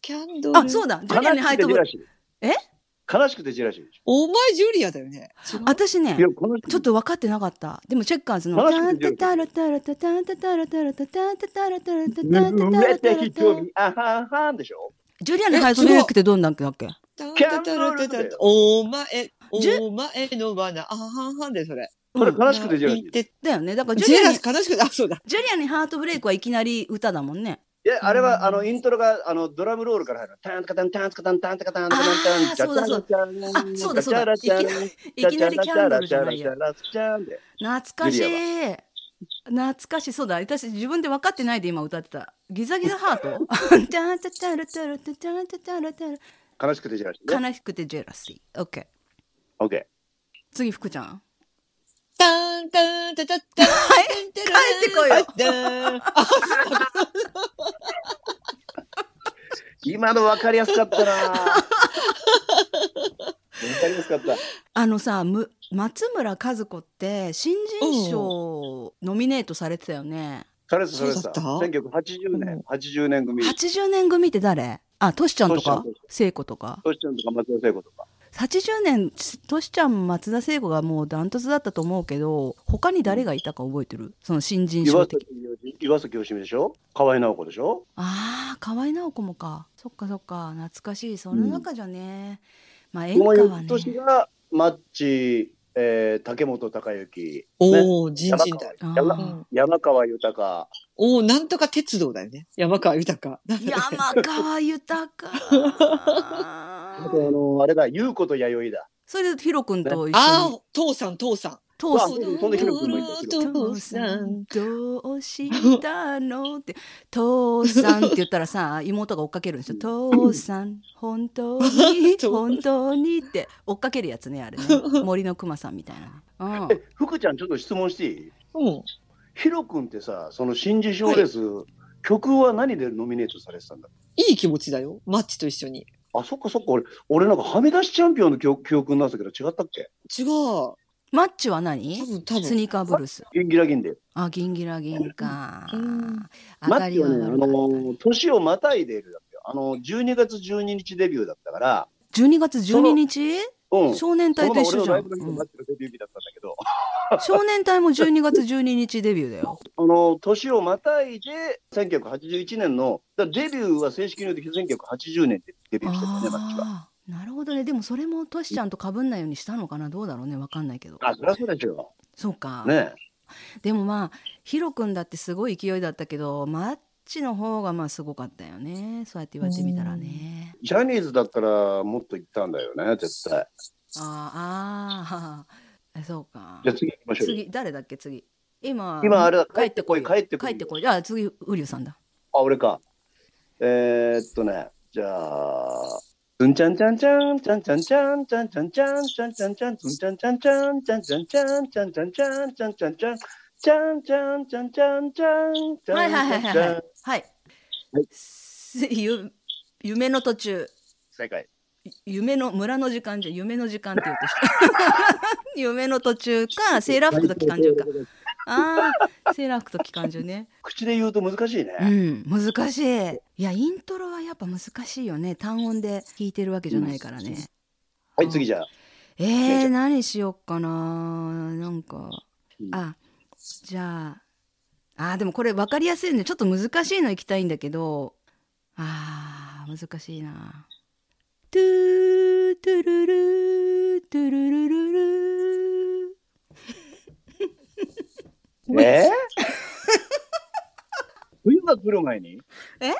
Speaker 2: キャンドル。
Speaker 1: あそうだジュリアにハイトブ
Speaker 3: 悲しくてジェラシー
Speaker 1: え
Speaker 3: 悲しくてジェラシーでし
Speaker 2: お前ジュリアだよね。
Speaker 1: 私ね
Speaker 3: ょ。いや、この人
Speaker 1: ちょっと分かってなかったでもチェッカーズの
Speaker 3: マジで
Speaker 1: タタタルタルタタタタルタルタタタタルタルタタタタタルタ
Speaker 3: 瞳、あははんでしょ
Speaker 1: ジュリアにハイトブレイクってどんなんだっけ
Speaker 3: キャンドルだよ
Speaker 2: お前、
Speaker 1: ジ
Speaker 2: お前の罠、あはんはんで、それ。
Speaker 3: これ悲しくてジェラシー。
Speaker 2: 泣いて
Speaker 1: だよねだからジュ
Speaker 2: ジェ
Speaker 1: リアに
Speaker 2: ラス悲しくて、あ、そうだ。
Speaker 1: ジュリアにハートブレイクはいきなり歌だもんね
Speaker 3: いいや、あれは、あの、イントロが、あの、ドラムロールから入る。タンタカタン、タンタカタン、タンタカタン、タン。タカタン、
Speaker 1: あーそうだそう
Speaker 3: だ。
Speaker 1: あそうだそうだ。いきなりいきなりキャンドルじゃないや懐かしい懐かしいそうだ私自分で分かってないで今歌ってたギザギザハート
Speaker 3: 悲しくてじゃな
Speaker 1: 悲しくてジェラシー OK
Speaker 3: オッケ
Speaker 1: 次福ちゃん
Speaker 2: タンタンタタッタン。
Speaker 1: はい。帰ってこい。よ。
Speaker 3: 今の分かりやすかったな。<laughs> 分かりやすかった。
Speaker 1: あのさむ松村和子って新人賞ノミネートされてたよね。
Speaker 3: されてた、されてた。
Speaker 2: そうだった
Speaker 3: ？1980
Speaker 2: うん。
Speaker 3: 年、80年組。
Speaker 1: 80年組って誰？あトシちゃんとか。聖子とか？
Speaker 3: トシちゃんとか松田聖子とか。
Speaker 1: 80年トシちゃん松田聖子がもうダントツだったと思うけど他に誰がいたか覚えてる？その新人賞
Speaker 3: 岩
Speaker 1: 的
Speaker 3: 崎岩崎よしみでしょ？河合直子でしょ？
Speaker 1: ああ河合直子もか。そっかそっか。懐かしい。その中じゃね、まあ演歌はね。
Speaker 3: 翌年がマッチ、えー、竹本孝之、ね、
Speaker 2: おお、人参だ。
Speaker 3: 山山川豊、
Speaker 2: おお、なんとか鉄道だよね。山川豊。
Speaker 1: 山川豊 <laughs>
Speaker 3: あとあのあれだ、優子と弥生だ。
Speaker 1: それでヒロ君と一緒に。
Speaker 2: ああ、父さん、父さん。
Speaker 3: あ
Speaker 1: 父さん。父さんどうしたのって。父さんって言ったらさ妹が追っかけるんですよ。父さん本当に <laughs>
Speaker 2: 父
Speaker 1: 本当にって追っかけるやつねあれね。<laughs> 森の熊さんみたいな。
Speaker 3: 福ちゃんちょっと質問していい？
Speaker 2: うん。
Speaker 3: ヒロ君ってさ、その新人賞レース、曲は何でノミネートされてたんだ？
Speaker 2: いい気持ちだよ。マッチと一緒に。
Speaker 3: あ、そっかそっか、俺、俺なんかはみ出しチャンピオンの記憶記憶になってたけど違ったっけ？
Speaker 2: 違う。
Speaker 1: マッチは何？
Speaker 2: 多分、多分。
Speaker 1: スニーカーブルース
Speaker 3: ギンギラギンで。
Speaker 1: あギンギラギンか
Speaker 3: マッチはね、あの、年をまたいでいるだっけよ。あの、12月12日デビューだったから、
Speaker 1: 12月12日？
Speaker 3: うん。
Speaker 1: 少年隊と一緒じゃん、少年隊も12月12日デビューだよ。<laughs>
Speaker 3: あの、年をまたいで、1981年の、デビューは正式に言うと1980年でデビューしてたね、マッチは。
Speaker 1: なるほどね。でもそれもトシちゃんと被んないようにしたのかな？どうだろうね。わかんないけど。
Speaker 3: あ、そりゃそうでしょ
Speaker 1: そうか、
Speaker 3: ね
Speaker 1: でもまあヒロ君だってすごい勢いだったけどマッチの方がまあすごかったよね。そうやって言われてみたらね。
Speaker 3: ジャニーズだったらもっと行ったんだよね、絶対。
Speaker 1: あーあー。<laughs> そうか。
Speaker 3: じゃあ次行きましょう。
Speaker 1: 次誰だっけ？次。今
Speaker 3: 今あれだ。
Speaker 1: 帰ってこいよ。
Speaker 3: 帰ってこい
Speaker 1: 帰ってこいじゃあ次ウリュウさんだ。
Speaker 3: あ、俺か。えー、っとね、じゃあ、つんちゃんちゃんちゃん、ちゃんちゃんちゃん、ちゃんちゃんちゃん、ちゃんちゃんちゃん、つんちゃんちゃんちゃん、ちゃんちゃんちゃん、ちゃんちゃんちゃん、ちゃんちゃんちゃん、ちゃんちゃんちゃんちゃんちゃん、ちゃんちゃんちゃん
Speaker 1: はいはい。はいすゆ夢の途中
Speaker 3: 正解。
Speaker 1: 夢の村の時間じゃ夢の時間って言うとした夢の途中かセーラー服と機関銃かああセーラー服と機関銃ね
Speaker 3: 口で言うと難しいうね。
Speaker 1: ん難しいいやイントロはやっぱ難しいよね単音で弾いてるわけじゃないからね、
Speaker 3: はい、次じゃあ。
Speaker 1: えー、何しよっかななんかあじゃあ。あーでもこれ分かりやすいねちょっと難しいのいきたいんだけど。あー難しいな。トゥートゥルルートゥルルルル。ー
Speaker 3: え？ー <laughs> 冬が来る前に？
Speaker 1: え？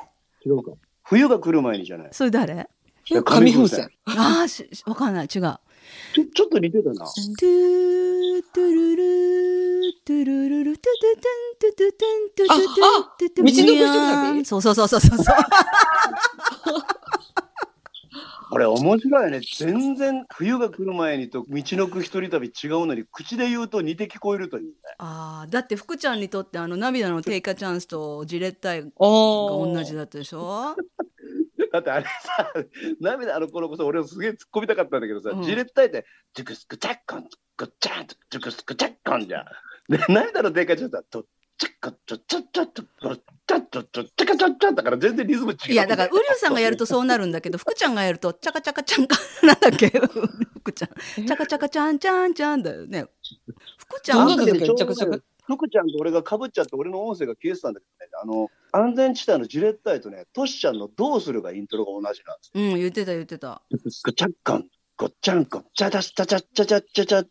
Speaker 3: 違うか。冬が来る前にじゃない。
Speaker 1: それ誰？
Speaker 2: 紙風船。
Speaker 1: ああし分かんない。違う
Speaker 3: ちょちょっと似てたな。
Speaker 1: トゥートゥルルートゥルルルトゥトゥトゥトゥトゥトゥトゥトゥトゥトゥトゥ
Speaker 2: 道のくひとり旅
Speaker 1: そうそうそうそうそうそう
Speaker 3: これ面白いね。全然冬が来る前にとみちのくひとり旅違うのに口で言うと似て聞こえるというね。
Speaker 1: あーだって福ちゃんにとってあの涙の take a chance とじれったいが同じだったでしょ <laughs>
Speaker 3: だってあれさ、涙あの頃こそ俺すげえ突っ込みたかったんだけどさ、
Speaker 1: うん
Speaker 3: ジレッて、ジュクスクチャッコン、グッチャン、ジュクスクチャッコンじゃん。で、涙のでかいちゃったら、と、チャッコチョチャッチャッチャッチャッチャッチャッチャッチャカチャッチャッだから全然リズム違う。
Speaker 1: いやだからウリュウさんがやるとそうなるんだけど福ちゃんがやるとチャカチャカチャンカなんだっけ福ちゃんチャカチャカチャンチャンチャンだよね福ちゃん
Speaker 2: どんなのだっけ
Speaker 3: ちょうど
Speaker 2: チャカチャカ
Speaker 3: 福ちゃんと俺がかぶっちゃって俺の音声が消えてたんだけどね、あの、安全地帯のジレッタイとね、トシちゃんのどうするがイントロが同じなんですよ。
Speaker 1: うん言ってた言ってた。
Speaker 3: ジュごっちゃんこっちゃだしたちゃっちゃちゃちゃちゃ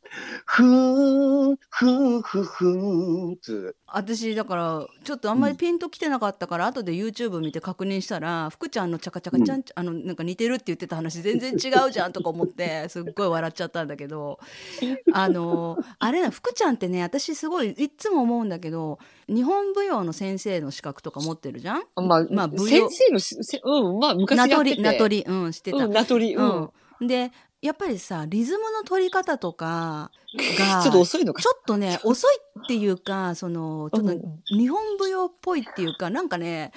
Speaker 3: ふーふーふーふーつ。
Speaker 1: 私だからちょっとあんまりピンときてなかったから、後で YouTube 見て確認したら福ちゃんのちゃかちゃかちゃん、うん、あのなんか似てるって言ってた話全然違うじゃんとか思って <laughs> すっごい笑っちゃったんだけど <laughs> あのあれな福ちゃんってね私すごいいつも思うんだけど日本舞踊の先生の資格とか持ってるじゃん？
Speaker 2: まあ、
Speaker 1: まあ、
Speaker 2: 先生のせうんまあ昔やってて。
Speaker 1: 名取名取うんしてた、
Speaker 2: うん、名取うん、
Speaker 1: うん。でやっぱりさリズムの取り方とかが <laughs>
Speaker 2: ちょっと遅いのか。
Speaker 1: ちょっとね <laughs> 遅いっていうかそのちょっと
Speaker 2: うん
Speaker 1: 日本舞踊っぽいっていうかなんかね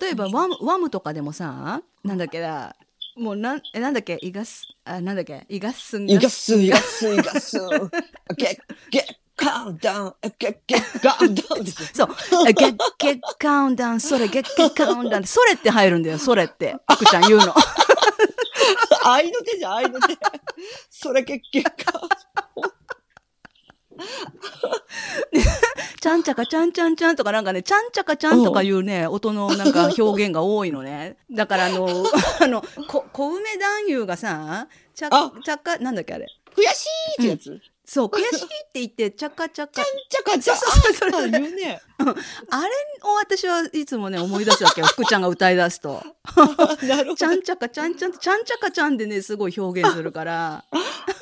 Speaker 1: 例えばワムワムとかでもさなんだっけなもうなんえなんだっけイガスあなんだっけイガスン
Speaker 2: イガス、イガス、イガス。ゲッ、ゲッ、カウン。ダウン、ゲッ、ゲッ、カウンダウンですよ。<laughs>
Speaker 1: そう。ゲッゲッカウンダウンそれゲッゲッカウンダウンそれって入るんだよそれって。福ちゃん言うの <laughs>
Speaker 2: 愛の手じゃん、愛の手。それゲッ、ゲッ、カウン
Speaker 1: ちゃんちゃかちゃんちゃんちゃんとかなんかね、ちゃんちゃかちゃんとかいうね、音のなんか表現が多いのね。だからあの、<laughs> あの、こ小梅男優がさ、ちゃ
Speaker 2: あ
Speaker 1: ちゃか、なんだっけあれ。
Speaker 2: 悔しいってやつ？
Speaker 1: そう、悔しいって言って、ちゃかちゃか。
Speaker 2: ちゃかちゃ。
Speaker 1: そうそうそうそれ
Speaker 2: あ言うね。<laughs>
Speaker 1: あれを私はいつもね、思い出すわけよ。福ちゃんが歌い出すと。<laughs>
Speaker 2: なるほど。
Speaker 1: ちゃんちゃかちゃんちゃんちゃんちゃかちゃんでね、すごい表現するから。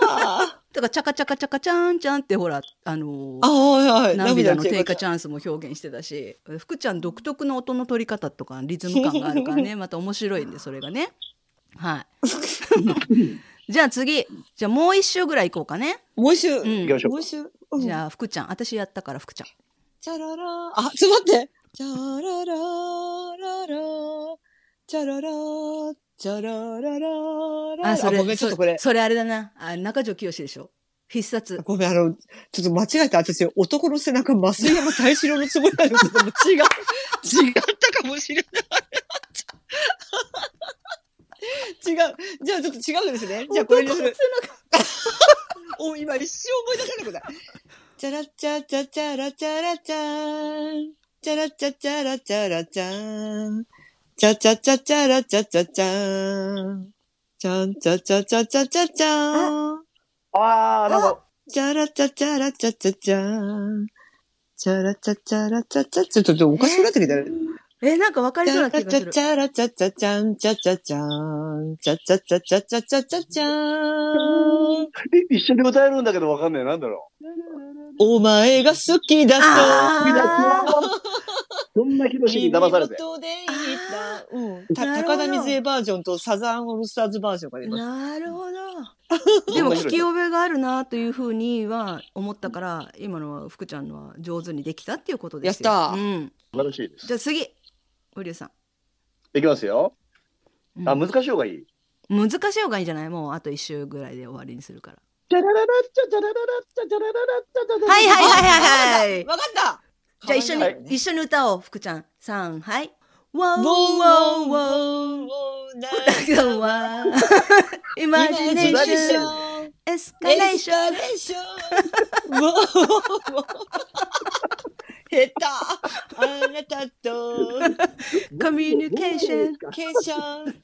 Speaker 2: あ
Speaker 1: だから、ちゃかちゃかちゃかちゃんちゃんってほら、あの
Speaker 2: あ、はいはい。
Speaker 1: 涙の低下
Speaker 2: ち
Speaker 1: チャンスも表現してたし福ちゃん独特の音の取り方とかリズム感があるからね <laughs> また面白いんでそれがねはい。<laughs> じゃあ次。じゃあもう一周ぐらい行こうかね。
Speaker 2: もう一周。
Speaker 1: うん。
Speaker 3: 行きましょう。
Speaker 2: もう一周。うん。
Speaker 1: じゃあ福ちゃん。私やったから福ちゃん。
Speaker 2: チャララ。あ、ちょっと待って。チャララララチャララ。チャララララ。
Speaker 1: あそれ
Speaker 2: ごめん、ちょっとこれ。
Speaker 1: そ。それあれだな。あ中条清でしょ。必殺。
Speaker 2: ごめん、あの、ちょっと間違えた。私、男の背中、増山大志郎のつもりだけど、ちょっと違う。<laughs> 違ったかもしれない。<laughs> 違う。じゃあ、ちょっと違うんですね。じゃあ、これにする。お、今一瞬思い出せなくない？チャラチャチャチャラチャラチャン。チャラチャチャラチャラチャン。チャチャチャチャラチャチャチャン。チャンチャチャチャチャチャチャン。
Speaker 3: あー、なんか、
Speaker 2: チャラチャチャラチャチャチャン。チャラチャチャラチャチャちょっと、ちょっとおかしくなってきたね。
Speaker 1: えなんかわかりそうな気がする
Speaker 2: チャチャラチャチャチャン、チャチャチャン。チャチャチャチャチャチャチャチャン。
Speaker 3: 一緒に歌えるんだけどわかんない。なんだろう
Speaker 2: お前が好きだと。
Speaker 3: そんな広しに騙されて。
Speaker 2: でた。うん。た
Speaker 1: なる
Speaker 2: 高田水江バージョンとサザンオールスターズバージョンが出ます。
Speaker 1: なるほどでも聞き覚えがあるなというふうには思ったから今のは福ちゃんのは上手にできたっていうことですよ
Speaker 2: やった
Speaker 1: うん、
Speaker 3: 素晴らしいです。
Speaker 1: じゃあ次ウリュウさん
Speaker 3: いきますよ。
Speaker 1: うん
Speaker 3: あ、難しい方がいい。
Speaker 1: 難しい方がいいんじゃないもうあと一周ぐらいで終わりにするから
Speaker 3: チャラララッチャチャラララッチャチャラララッチャチャララ
Speaker 1: はいはいはいはいはい
Speaker 2: わかった
Speaker 1: じゃあ一緒に、
Speaker 3: はい
Speaker 1: 一緒に歌おう福ちゃんさんはいわー
Speaker 2: ウォーウォーウォ
Speaker 1: わーわ
Speaker 2: ーウォー
Speaker 1: ー歌はイマジネーションエスカレーション
Speaker 2: エスカレーション。もう、下手。あなたと、<laughs>
Speaker 1: コミュニケーション
Speaker 2: ケーション。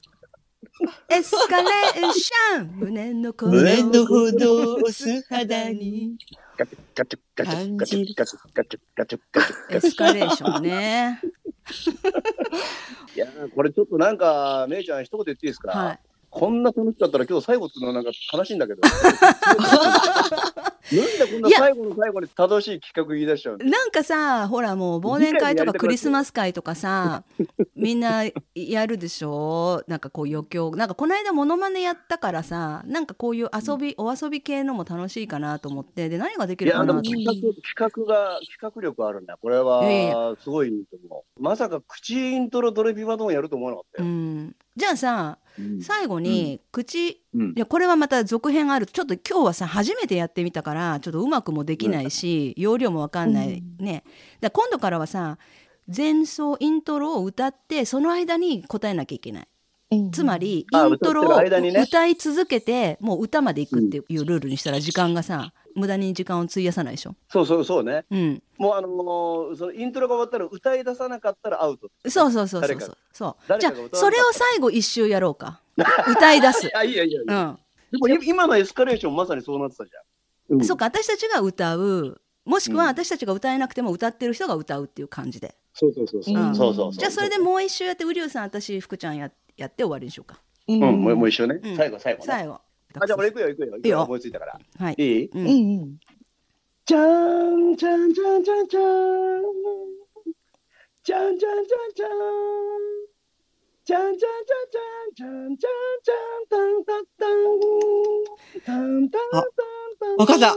Speaker 1: エスカレーション胸の鼓
Speaker 2: 胸の
Speaker 1: 動
Speaker 2: ほどを素肌に。
Speaker 3: ガチュガチュガチュガチュガチュガチュガチュガチ
Speaker 1: エスカレーションね
Speaker 3: いやーこれちょっとなんか、めいちゃん一言言っていいですか、
Speaker 1: はい
Speaker 3: こんな楽しかったら今日最後っていうのはなんか悲しいんだけど。<laughs> なんでこんな最後の最後に正しい企画言い出しちゃうの
Speaker 1: なんかさほらもう忘年会とかクリスマス会とかさみんなやるでしょ？なんかこう余興。なんかこの間モノマネやったからさなんかこういう遊び、お遊び系のも楽しいかなと思って。で何ができるかな？と
Speaker 3: でも企画、企画が、企画力あるね。これは、すごいいいと思う。まさか口イントロドレピマドンやると思わなかった
Speaker 1: う
Speaker 3: よ。
Speaker 1: ん、じゃあさ
Speaker 3: うん。
Speaker 1: 最後に口、い
Speaker 3: うん。
Speaker 1: やこれはまた続編ある。ちょっと今日はさ初めてやってみたからちょっとうまくもできないし、容量もわかんない、ね。だ今度からはさ前奏イントロを歌ってその間に答えなきゃいけないつまり、イントロを
Speaker 3: 歌
Speaker 1: い続けて、もう歌までいくっていうルールにしたら時間がさ、無駄に時間を費やさないでしょ？
Speaker 3: そうそうそうね。
Speaker 1: うん。
Speaker 3: もうあのー、そのイントロが終わったら歌い出さなかったらアウト。
Speaker 1: そうそうそうそうそう。そうじゃあそれを最後一周やろうか。歌い出す。<laughs>
Speaker 3: あいやいやいや。
Speaker 1: うん。
Speaker 3: でも今のエスカレーションまさにそうなってたじゃん。うん、
Speaker 1: そうか私たちが歌う。もしくは私たちが歌えなくても歌ってる人が歌うっていう感じで。
Speaker 3: そうそうそうそう。
Speaker 1: じゃあそれでもう一周やって、瓜生さん、私、福ちゃんやっやって終わりにしようか。
Speaker 2: う
Speaker 3: ん、もうもう一緒ね、最後最後、
Speaker 1: 最後。
Speaker 3: あじゃあ俺行くよ行くよ。
Speaker 1: いいよ。
Speaker 3: 思いついたから。
Speaker 1: はい。
Speaker 3: いい？
Speaker 1: うん。
Speaker 2: じゃん
Speaker 3: じゃんじゃんじゃんじゃん。じゃんじゃんじゃんじゃん。じゃんじゃんじゃんじゃんじゃんじゃんじゃんたんたんたんたんたんたん。
Speaker 2: わかった。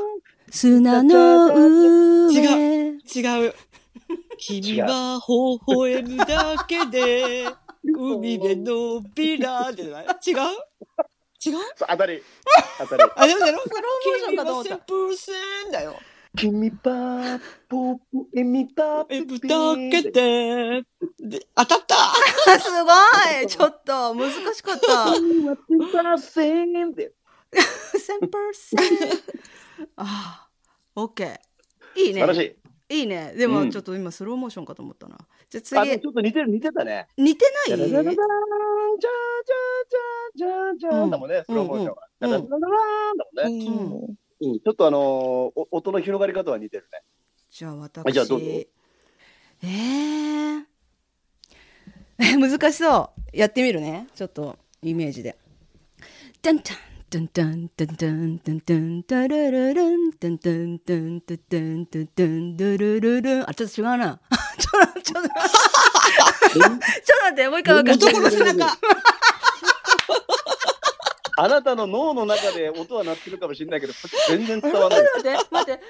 Speaker 1: 砂の上。
Speaker 2: 違う違う。君は微笑むだけで。海でのびらってない？<laughs> 違う？違う？
Speaker 3: 当たり。当たり。
Speaker 2: あ、でもだろ
Speaker 1: スローモーションかと思った。
Speaker 2: 君はだよ。
Speaker 3: 君パポプエミパプ
Speaker 2: エブけで。当たった <laughs>
Speaker 1: すごい <laughs> ちょっと難しかった。
Speaker 3: 君は
Speaker 1: !1000%!。ああ、OK。いいね。
Speaker 3: 素晴らしい。
Speaker 1: いいね。でもちょっと今スローモーションかと思ったな。じゃ次。
Speaker 3: ちょっと似てる、似てたね。
Speaker 1: 似てない？
Speaker 3: じゃじゃじゃじゃじゃじゃだもんね、スローモーションは。じゃじゃじゃだもんね。
Speaker 2: うん。
Speaker 3: ちょっとあの、音の広がり方は似てるね。
Speaker 1: じゃあ私。
Speaker 3: じゃあどうぞ。
Speaker 1: えー。難しそう。やってみるね。ちょっと、イメージで。じゃんじゃん。トントントントントントンタルルラントントントントントントントンドゥルルルン。あちょっと違うな。ちょっとちょっとちょっと待ってもう一回分か
Speaker 2: 男の背中
Speaker 3: あなたの脳の中で音は鳴ってるかもしれないけど全然伝わらない。
Speaker 1: 待って待って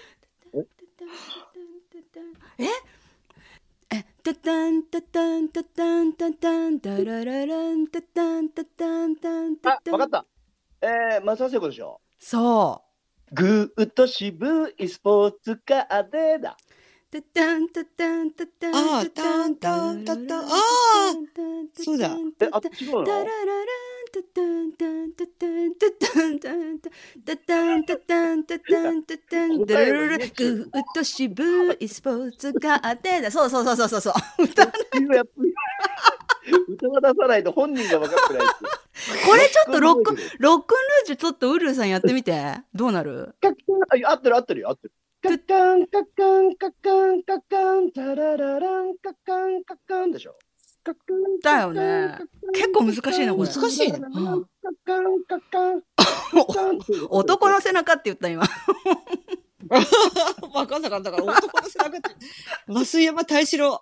Speaker 1: ええタタンタタンタタンタタンタララランタタンタタンタンタタン。
Speaker 3: あタタっタえー、松田聖子でしょ？
Speaker 1: そう。
Speaker 3: ぐーっと渋いスポーツカーでだ。
Speaker 1: タタンタタンタタン
Speaker 2: タあ
Speaker 1: タン
Speaker 2: タン。タタンタタンタタ
Speaker 3: ンタタうの
Speaker 1: タタタンタタンタンタタンタタンタンタタンタタンタタン。タタンタタタルタタとタタスタタツタタンタタうタタそタタうタタそタ
Speaker 3: タンタタ歌は出さないと本人が分かってない <laughs>
Speaker 1: これちょっとロック、ロックンルージュちょっとウルルさんやってみて。どうなる、
Speaker 3: 合ってる合ってるよ、合ってる。カッカン、カッカン、カッカン、カッカン、タラララン、カッカン、カッカンでしょ。
Speaker 1: だよね。結構難しいな、これ。
Speaker 2: 難しいね。<laughs>
Speaker 1: 男の背中って言った今。<laughs>
Speaker 2: わかんなかったから、男の背中って。増山大志郎。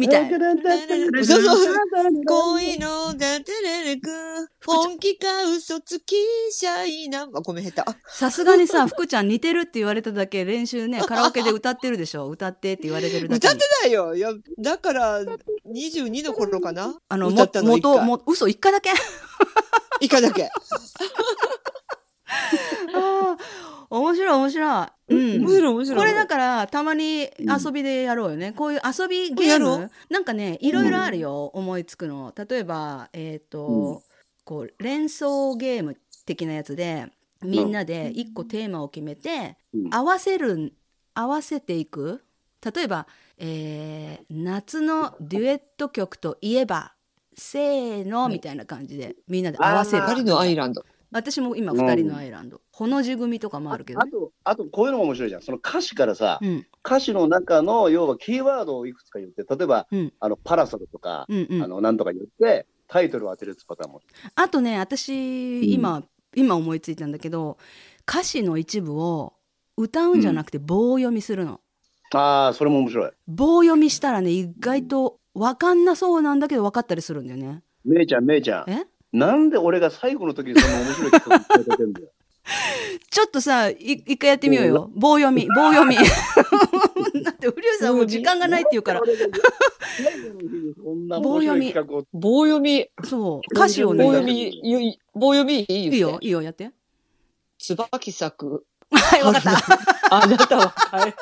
Speaker 1: みたい。
Speaker 2: そうそう恋のだてれれくん、本気か嘘つきシャイな。あ、ごめん、下手。あ、
Speaker 1: さすがにさ、福ちゃん似てるって言われただけ練習ね、カラオケで歌ってるでしょ。歌ってって言われてるだけに。
Speaker 2: 歌ってないよ。いや、だから、22の頃かな
Speaker 1: あの、も
Speaker 2: 歌ったの一
Speaker 1: 元、
Speaker 2: 回
Speaker 1: も、嘘、一回だけ
Speaker 2: 一回だけ。
Speaker 1: ああ、面白い面白い。うん。
Speaker 2: 面白い面白い。
Speaker 1: これだからたまに遊びでやろうよね、こういう遊びゲーム。なんかねいろいろあるよ、思いつくの。例えばえっ、と、
Speaker 3: うん。
Speaker 1: こう連想ゲーム的なやつでみんなで一個テーマを決めて、
Speaker 3: うん。
Speaker 1: 合わせる合わせていく？例えば、えー夏のデュエット曲といえばせーのみたいな感じでみんなで合わせる。
Speaker 2: 二人のアイランド。
Speaker 1: 私も今二人のアイランド、ほの字組とかもあるけどね、
Speaker 3: あと、あとこういうのも面白いじゃん。その歌詞からさ、
Speaker 1: うん。
Speaker 3: 歌詞の中の要はキーワードをいくつか言って、例えば、
Speaker 1: うん。
Speaker 3: あのパラソルとか、
Speaker 1: うんうん。
Speaker 3: あのなんとか言って、タイトルを当てるってパターンも。
Speaker 1: あとね私今、今思いついたんだけど歌詞の一部を歌うんじゃなくて棒読みするの、
Speaker 3: ああ、それも面白い。
Speaker 1: 棒読みしたらね意外と分かんなそうなんだけど分かったりするんだよね。
Speaker 3: めいちゃん、めいちゃん。
Speaker 1: え？
Speaker 3: なんで俺が最後の時にそんな面白い曲を歌ってんだよ。<laughs>
Speaker 1: ちょっとさい一回やってみようよ。棒読み。棒読み。<laughs> だって古谷さんもう時間がないって言うから。
Speaker 3: 最後の日にそんな面白い企画を。
Speaker 2: 棒読み。
Speaker 1: そう。歌詞をね。
Speaker 2: 棒読み、ゆい棒読みいい
Speaker 1: いいよ。いいよ。やって。
Speaker 2: 椿咲く。
Speaker 1: はい、わかった。<laughs>
Speaker 2: あなたは帰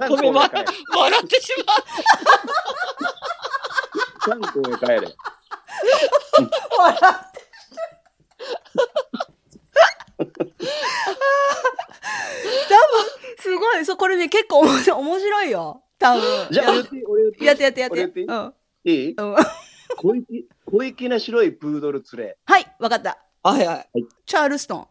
Speaker 2: らごめん笑ってしまう。
Speaker 3: 三校へ帰れ。
Speaker 1: 笑って。多分、すごい。そう、これね、結構面白いよ。多分。
Speaker 3: じゃあ、俺言って
Speaker 1: やってやってやって。
Speaker 3: 俺言っていい？
Speaker 1: うん。
Speaker 3: いい？
Speaker 1: うん。
Speaker 3: 小粋小粋な白いプードル連れ。
Speaker 1: はい、わかった。
Speaker 2: はいはい。
Speaker 1: チャールストン。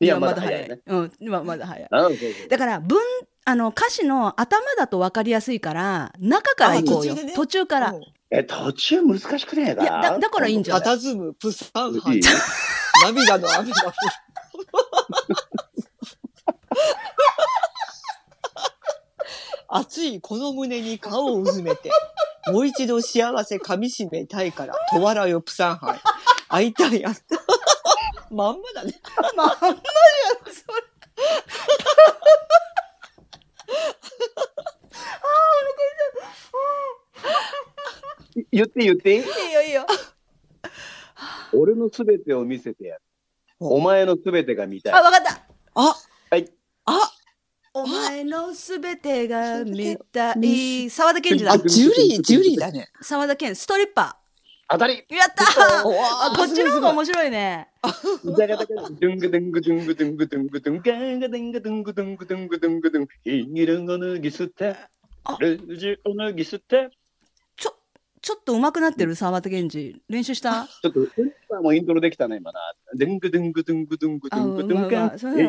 Speaker 3: いや、まだ早いね。。
Speaker 1: うん、今まだ早い。
Speaker 3: あそうそう
Speaker 1: だから文あの歌詞の頭だと分かりやすいから中から行こうよ
Speaker 2: ね
Speaker 1: 途中から、
Speaker 2: うん
Speaker 3: え、途中難しくねえか
Speaker 1: いやだだからいいんじゃん
Speaker 2: 佇むプサンハイ
Speaker 3: いい。
Speaker 2: 涙の雨が降る。熱いこの胸に顔をうずめて、もう一度幸せ噛み締めたいから、とわらよプサンハイ。会いたいやつ。まんまだね。
Speaker 1: まんまじゃんそれ <laughs>
Speaker 3: 言って言って。いい
Speaker 1: いいよいいよ。<laughs>
Speaker 3: 俺のすべてを見せてやる。お。前のすべてが見たい。
Speaker 1: あ分かった。
Speaker 2: あ。
Speaker 3: はい。
Speaker 2: あ。
Speaker 1: お前のすべてが見たい。沢田研二だ。
Speaker 2: あ、ジュリー、ジュリーだね。
Speaker 1: 沢田研ストリッパ
Speaker 3: 当たり。
Speaker 1: ーやったあこっちの方が面白いね。
Speaker 3: じゃがだかドゥングドゥングドゥングドゥングドゥングドゥンガーガドゥングドゥングドゥングドゥングドゥングドゥンヒギルンを脱ぎ捨て
Speaker 1: あ
Speaker 3: ルージュを脱ぎ捨て
Speaker 1: ちょっと上手くなってる沢田研二。練習した？
Speaker 3: ちょっと、スリッパーもイントロできたね、今な。ドゥングドゥングドゥングドゥングドゥング。ドゥン
Speaker 1: あうん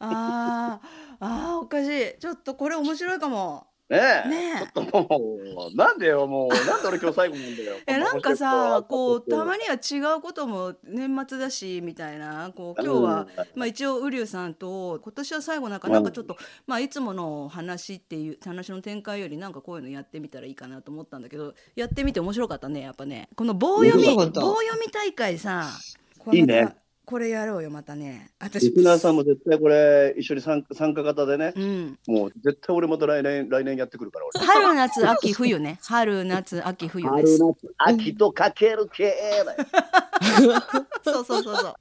Speaker 1: まああおかしい。ちょっとこれ面白いかも
Speaker 3: ねえ。
Speaker 1: ねえ。
Speaker 3: ちょっともう、なんでよ、もう、なんで俺今日最後なんだよ。<laughs>
Speaker 1: えなんかさこうたま
Speaker 3: に
Speaker 1: には違うことも年末だしみたいな。こう今日は、まあ、一応瓜生さんと今年は最後なんか
Speaker 3: うん
Speaker 1: なんかちょっと、まあ、いつもの話っていう話の展開よりなんかこういうのやってみたらいいかなと思ったんだけどやってみて面白かったねやっぱね。この棒読み棒読み大会さ
Speaker 3: いいね
Speaker 1: これやろうよまたね
Speaker 3: リ
Speaker 1: 私
Speaker 3: スナーさんも絶対これ、一緒に参参加型でね、
Speaker 1: うん
Speaker 3: もう絶対俺また来年、来年やってくるから、俺。
Speaker 1: 春夏秋冬ね <laughs> 春夏秋冬です
Speaker 3: 春夏、秋とかける系だよ。
Speaker 1: そうそうそうそう。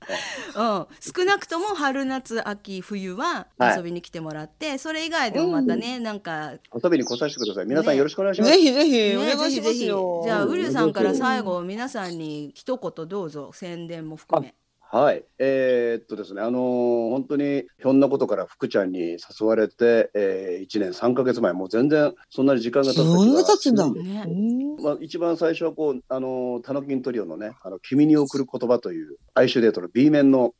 Speaker 1: うん、少なくとも春夏秋冬は
Speaker 3: はい
Speaker 1: 遊びに来てもらって、それ以外でもまたね、なんか、
Speaker 3: 遊びに来させてください。皆さんよろしくお願いします。
Speaker 2: ぜひぜひ、
Speaker 1: ね
Speaker 2: お願いしますよ。
Speaker 1: ぜひぜひじゃあ
Speaker 3: うん
Speaker 1: ウリュウさんから最後皆さんに一言どうぞ宣伝も含め。
Speaker 3: はい、えーっとですね、あのー本当にひょんなことから福ちゃんに誘われて、えー、1年3か月前、もう全然そんなに時間が経った
Speaker 2: そんな経つんだ。
Speaker 1: ね
Speaker 2: うん。
Speaker 3: まあ、一番最初はこう、あのータノキントリオのね、あの君に送る言葉という、哀愁デートの B 面の。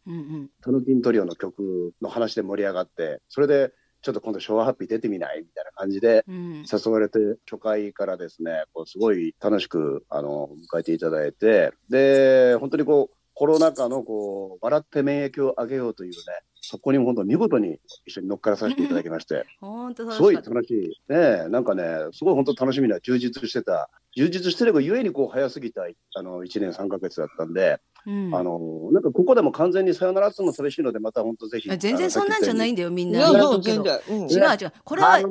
Speaker 3: タノキントリオの曲の話で盛り上がって、それでちょっと今度、昭和ハッピー出てみない？みたいな感じで
Speaker 1: うん、
Speaker 3: 誘われて、初回からですね、こうすごい楽しくあの迎えていただいて、で、本当にこう、コロナ禍のこう笑って免疫を上げようというね、そこにも本当見事に一緒に乗っからさせていただきまして、
Speaker 1: 本当楽
Speaker 3: すごい。楽しい。ねえなんかね、すごい本当楽しみな充実してた、充実してればゆえにこう早すぎたあの1年3ヶ月だったんで、
Speaker 1: うん
Speaker 3: あの、なんかここでも完全にさよならっつも寂しいので、また本当ぜひ。
Speaker 1: あ全然そんなんじゃないんだよみんな。
Speaker 2: う、
Speaker 1: 違う違う。これは、<laughs> い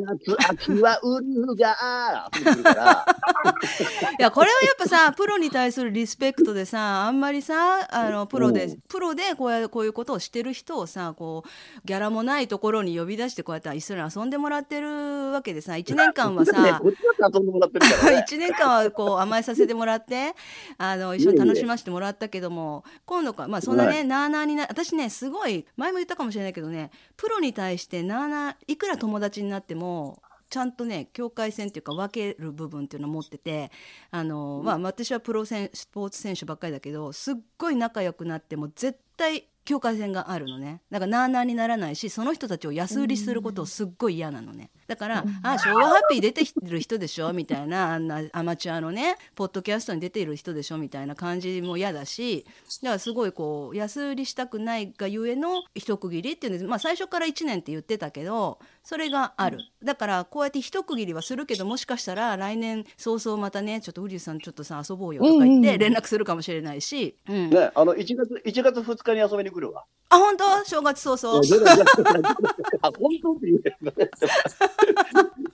Speaker 1: や、これはやっぱさ、プロに対するリスペクトでさ、あんまりさ、あの、プロで
Speaker 3: うん、
Speaker 1: プロでこうやこういうことをしてる人をさ、こう、ギャラもないところに呼び出して、こうやって一緒に遊んでもらってるわけでさ、1年間は
Speaker 3: ね
Speaker 1: さ、<laughs>
Speaker 3: こっちだって遊んでもらってるからね。<laughs>
Speaker 1: 1年間はこう甘えさせてもらってあの一緒に楽しませてもらったけども今度かまあそんなね、
Speaker 3: は
Speaker 1: なあなあにな私ねすごい前も言ったかもしれないけどねプロに対してなあなあいくら友達になってもちゃんとね境界線っていうか分ける部分っていうのを持っててあの、まあ、私はプロ選スポーツ選手ばっかりだけどすっごい仲良くなっても絶対境界線があるのね。だからなあなあにならないしその人たちを安売りすることをすっごい嫌なのねだから「あ昭和ハッピー出てきてる人でしょ」みたいなあんなアマチュアのねポッドキャストに出ている人でしょ？みたいな感じも嫌だしだからすごいこう安売りしたくないがゆえの一区切りっていうので、まあ、最初から1年って言ってたけどそれがある。だからこうやって一区切りはするけどもしかしたら来年早々またねちょっとウリュウさんちょっとさ遊ぼうよとか言って連絡するかもしれないし、うん。
Speaker 3: ね、あの1月1月2日に遊びに来るわ。
Speaker 1: あ本当？正月早々
Speaker 3: あ本当って言うね。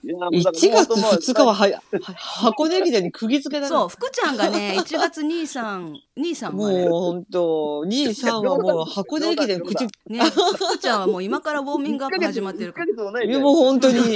Speaker 3: いや
Speaker 2: 1月2日ははやは箱根駅伝に釘付けだな。
Speaker 1: そう、福ちゃんがね、<laughs> 1月2、3、2、3
Speaker 2: もう
Speaker 1: まで。
Speaker 2: ほんと、2、3はもう箱根駅伝口、い
Speaker 1: ね、福ちゃんはもう今からウォーミングアップ始まってるから。
Speaker 2: やもう本当に。うん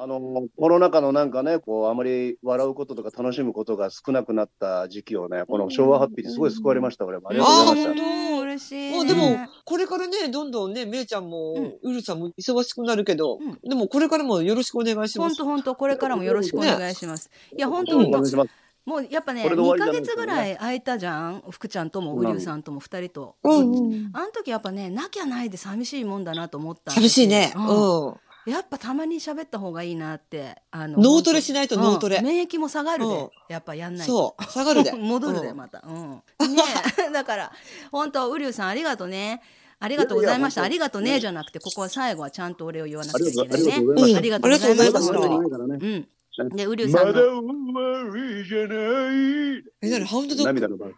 Speaker 3: あのコロナ禍のなんかね、こうあまり笑うこととか楽しむことが少なくなった時期をね、この昭和ハッピーですごい救われました、俺も。ありがとうございました。
Speaker 2: 当
Speaker 1: 嬉しい、ね。
Speaker 2: もうでも、これからね、どんどんね、めいちゃんも、
Speaker 1: う
Speaker 2: るさんも忙しくなるけど、
Speaker 1: うん
Speaker 2: でもこれからもよろしくお願いします。
Speaker 1: 本当本当これからもよろしくお願いします。いや本当
Speaker 3: うん
Speaker 1: 本当
Speaker 3: お願いします
Speaker 1: もうやっぱね
Speaker 3: これで終わ
Speaker 1: 2ヶ
Speaker 3: りじゃないですよね
Speaker 1: 月ぐらい空いたじゃん福ちゃんとも
Speaker 3: うん
Speaker 1: ウリュウさんとも2人と。
Speaker 2: うんうん。
Speaker 1: あの時やっぱねなきゃないで寂しいもんだなと思った。
Speaker 2: 寂しいね。
Speaker 1: うん
Speaker 2: うん。
Speaker 1: やっぱたまに喋った方がいいなってあの
Speaker 2: 脳トレしないと
Speaker 1: うん
Speaker 2: 脳トレ
Speaker 1: 免疫も下がるで、
Speaker 2: うん
Speaker 1: やっぱやんないと。
Speaker 2: そう、下がるで。<laughs>
Speaker 1: 戻るで
Speaker 2: うん
Speaker 1: また。うん。ねえ <laughs> だから本当ウリュウさんありがとうね。ありがとうございました。ありがとうねじゃなくてここは最後はちゃんとお礼を言わなくちゃいけないね。
Speaker 2: うん
Speaker 1: ありがとうございました
Speaker 2: ありがとうございました
Speaker 1: 本当に。
Speaker 3: ね
Speaker 1: うん。でウリュウ
Speaker 3: まだ
Speaker 1: さんの
Speaker 3: 終わりじゃない。
Speaker 2: え、なに、ハウンドドッグ
Speaker 3: 涙のバ <laughs>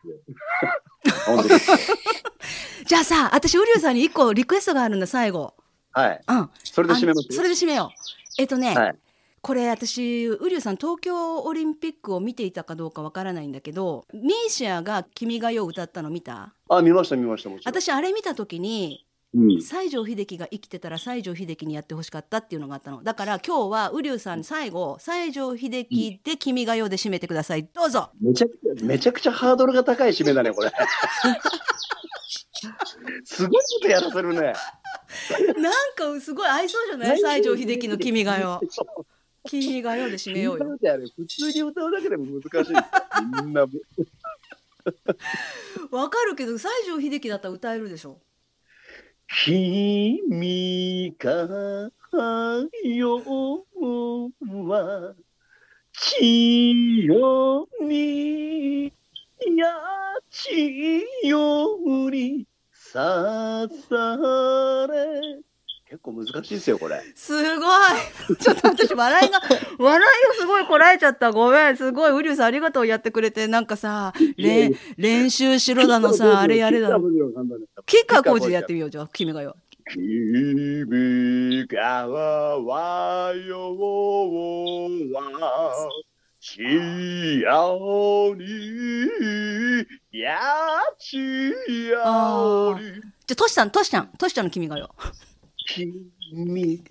Speaker 1: じゃあさ私ウリュウさんに一個リクエストがあるんだ最後。
Speaker 3: はい。
Speaker 1: うん。
Speaker 3: それで締めます？
Speaker 1: それで締めよう。えっとね、
Speaker 3: はい
Speaker 1: これ私ウリュウさん東京オリンピックを見ていたかどうかわからないんだけどミーシャが「君が代」を歌ったの見た？
Speaker 3: あ、見ました、見ました。
Speaker 1: 私あれ見た時に
Speaker 3: うん、
Speaker 1: 西城秀樹が生きてたら西城秀樹にやってほしかったっていうのがあったの。だから今日はウリュウさん最後西城秀樹で「君が代」で締めてください。どうぞ。
Speaker 3: めちゃくちゃ、めちゃくちゃハードルが高い締めだね、これ。<laughs> すごいことやらせるね。
Speaker 1: なんかすごい合いそうじゃない？西城秀樹の「君が代」
Speaker 3: そう「
Speaker 1: 君が代」で締めようよ。
Speaker 3: 普通に歌うだけでも難しい。みんな。<laughs>
Speaker 1: わかるけど西城秀樹だったら歌えるでしょ？
Speaker 3: 君が代は千代にやちよりさされ結構難しいですよこれ
Speaker 1: すごい <laughs> ちょっと私笑いが笑いをすごいこらえちゃった。ごめん。すごいウリュウさんありがとうやってくれて。なんかされ練習しろだのさあれやれだの。キッカー工事やってみようじゃあ君がよ
Speaker 3: 君がわよはしやおにやちやおに
Speaker 1: じゃあトシさんトシちゃんトシちゃんの君がよ
Speaker 3: 君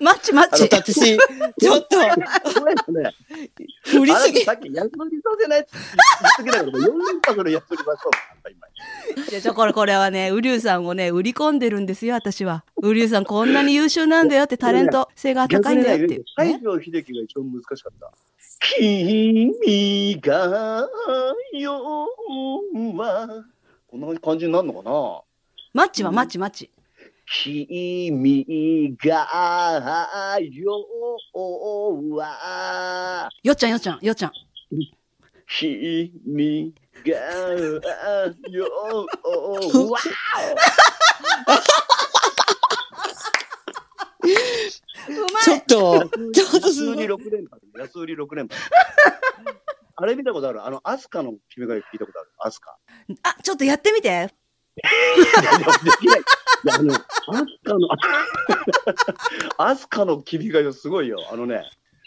Speaker 1: マッチマッチ
Speaker 2: ちょっと私、ちょっと、
Speaker 3: これね
Speaker 2: 振りすぎ。
Speaker 3: さっきやりさせないって言い過ぎだけど、4連発でやっとりましょう。あんた今
Speaker 1: いやじゃあこれこれはねウリュウさんをね売り込んでるんですよ私はウリュウさんこんなに優秀なんだよってタレント性が高いんだよっていう、
Speaker 3: 西
Speaker 1: ね、
Speaker 3: 城秀樹が一番難しかった。君が代はこんな感じになるのかな？
Speaker 1: マッチはマッチマッチ
Speaker 3: 君が代は。
Speaker 1: よっちゃんよっちゃんよっちゃん。
Speaker 3: 君が代は。
Speaker 1: うまい。
Speaker 2: ちょっと、ちょっとす
Speaker 3: 安売り
Speaker 2: ごい。
Speaker 3: 6連覇で安売り6連覇あれ見たことある？あの、アスカの君が代聞いたことある？アスカ。
Speaker 1: あちょっとやってみて
Speaker 3: いや、あの、アスカの、<laughs> アスカの君が代すごいよ。あのね、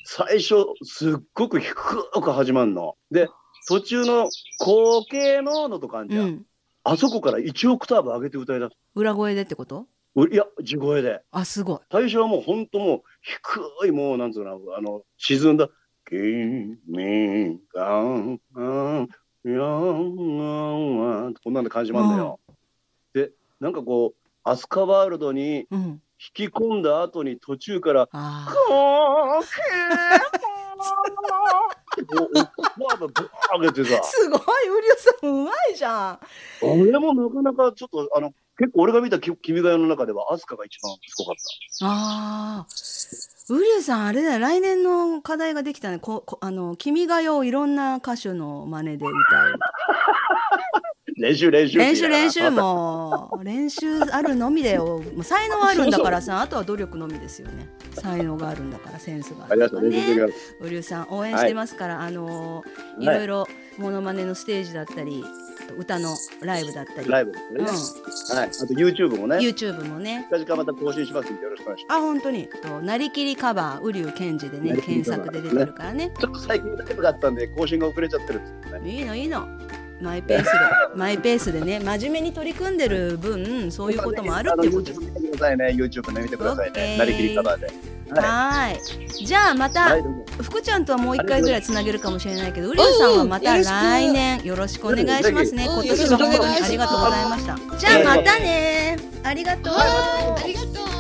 Speaker 3: 最初、すっごく低く始まるの。で、途中の後継ののとかあんじゃん。
Speaker 1: うん
Speaker 3: あそこから1オクターブ上げて歌いだす。
Speaker 1: 裏声でってこと？
Speaker 3: いや、地声で。
Speaker 1: あすごい
Speaker 3: 最初はもう本当もう低いもうなんつうのあの沈んだ「君がやんこんなんで感じまんだよ。でなんかこうアスカワールドに
Speaker 1: うん
Speaker 3: 引き込んだ後に途中から
Speaker 1: あ「
Speaker 3: こ
Speaker 1: すごいウリュウさんうまいじゃん
Speaker 3: 俺もなかなかちょっとあの結構俺が見たき君が代の中ではアスカが一番すごかった。
Speaker 1: あーウリュウさんあれだよ来年の課題ができたね。ここあの君が代をいろんな歌手の真似で歌う。<laughs>
Speaker 3: 練習練習
Speaker 1: 練習練習もう練習あるのみだよ。もう才能あるんだからさあとは努力のみですよね。才能があるんだからセンスがある。からね。ウリュウさん応援してますから、あのーい。
Speaker 3: はい
Speaker 1: ろいろモノマネのステージだったりと歌のライブだったり、
Speaker 3: ライブですね。はい。あと YouTube もね。
Speaker 1: YouTube もね
Speaker 3: 近々また更新しますんでよろしくお願いしま
Speaker 1: あ本当にとなりきりカバー瓜生賢治でね検索で出てるからね
Speaker 3: す。ちょっと最近ライブがあったんで更新が遅れちゃってるんですよね。
Speaker 1: いいのいいのマイペースで <laughs> マイペースでね真面目に取り組んでる分そういうこともあるってことです。
Speaker 3: YouTube 見てくださいね。YouTube ね見てくださいね。なりきりカバーで。は
Speaker 1: いじゃあまた、福ちゃんとはもう一回ぐらいつなげるかもしれないけど、ウリュウさんはまた来年よろしくお願いしますね。
Speaker 2: うん
Speaker 1: 今年は本当にありがとうございました。じゃあまたね。ありがとう。
Speaker 2: ありがとう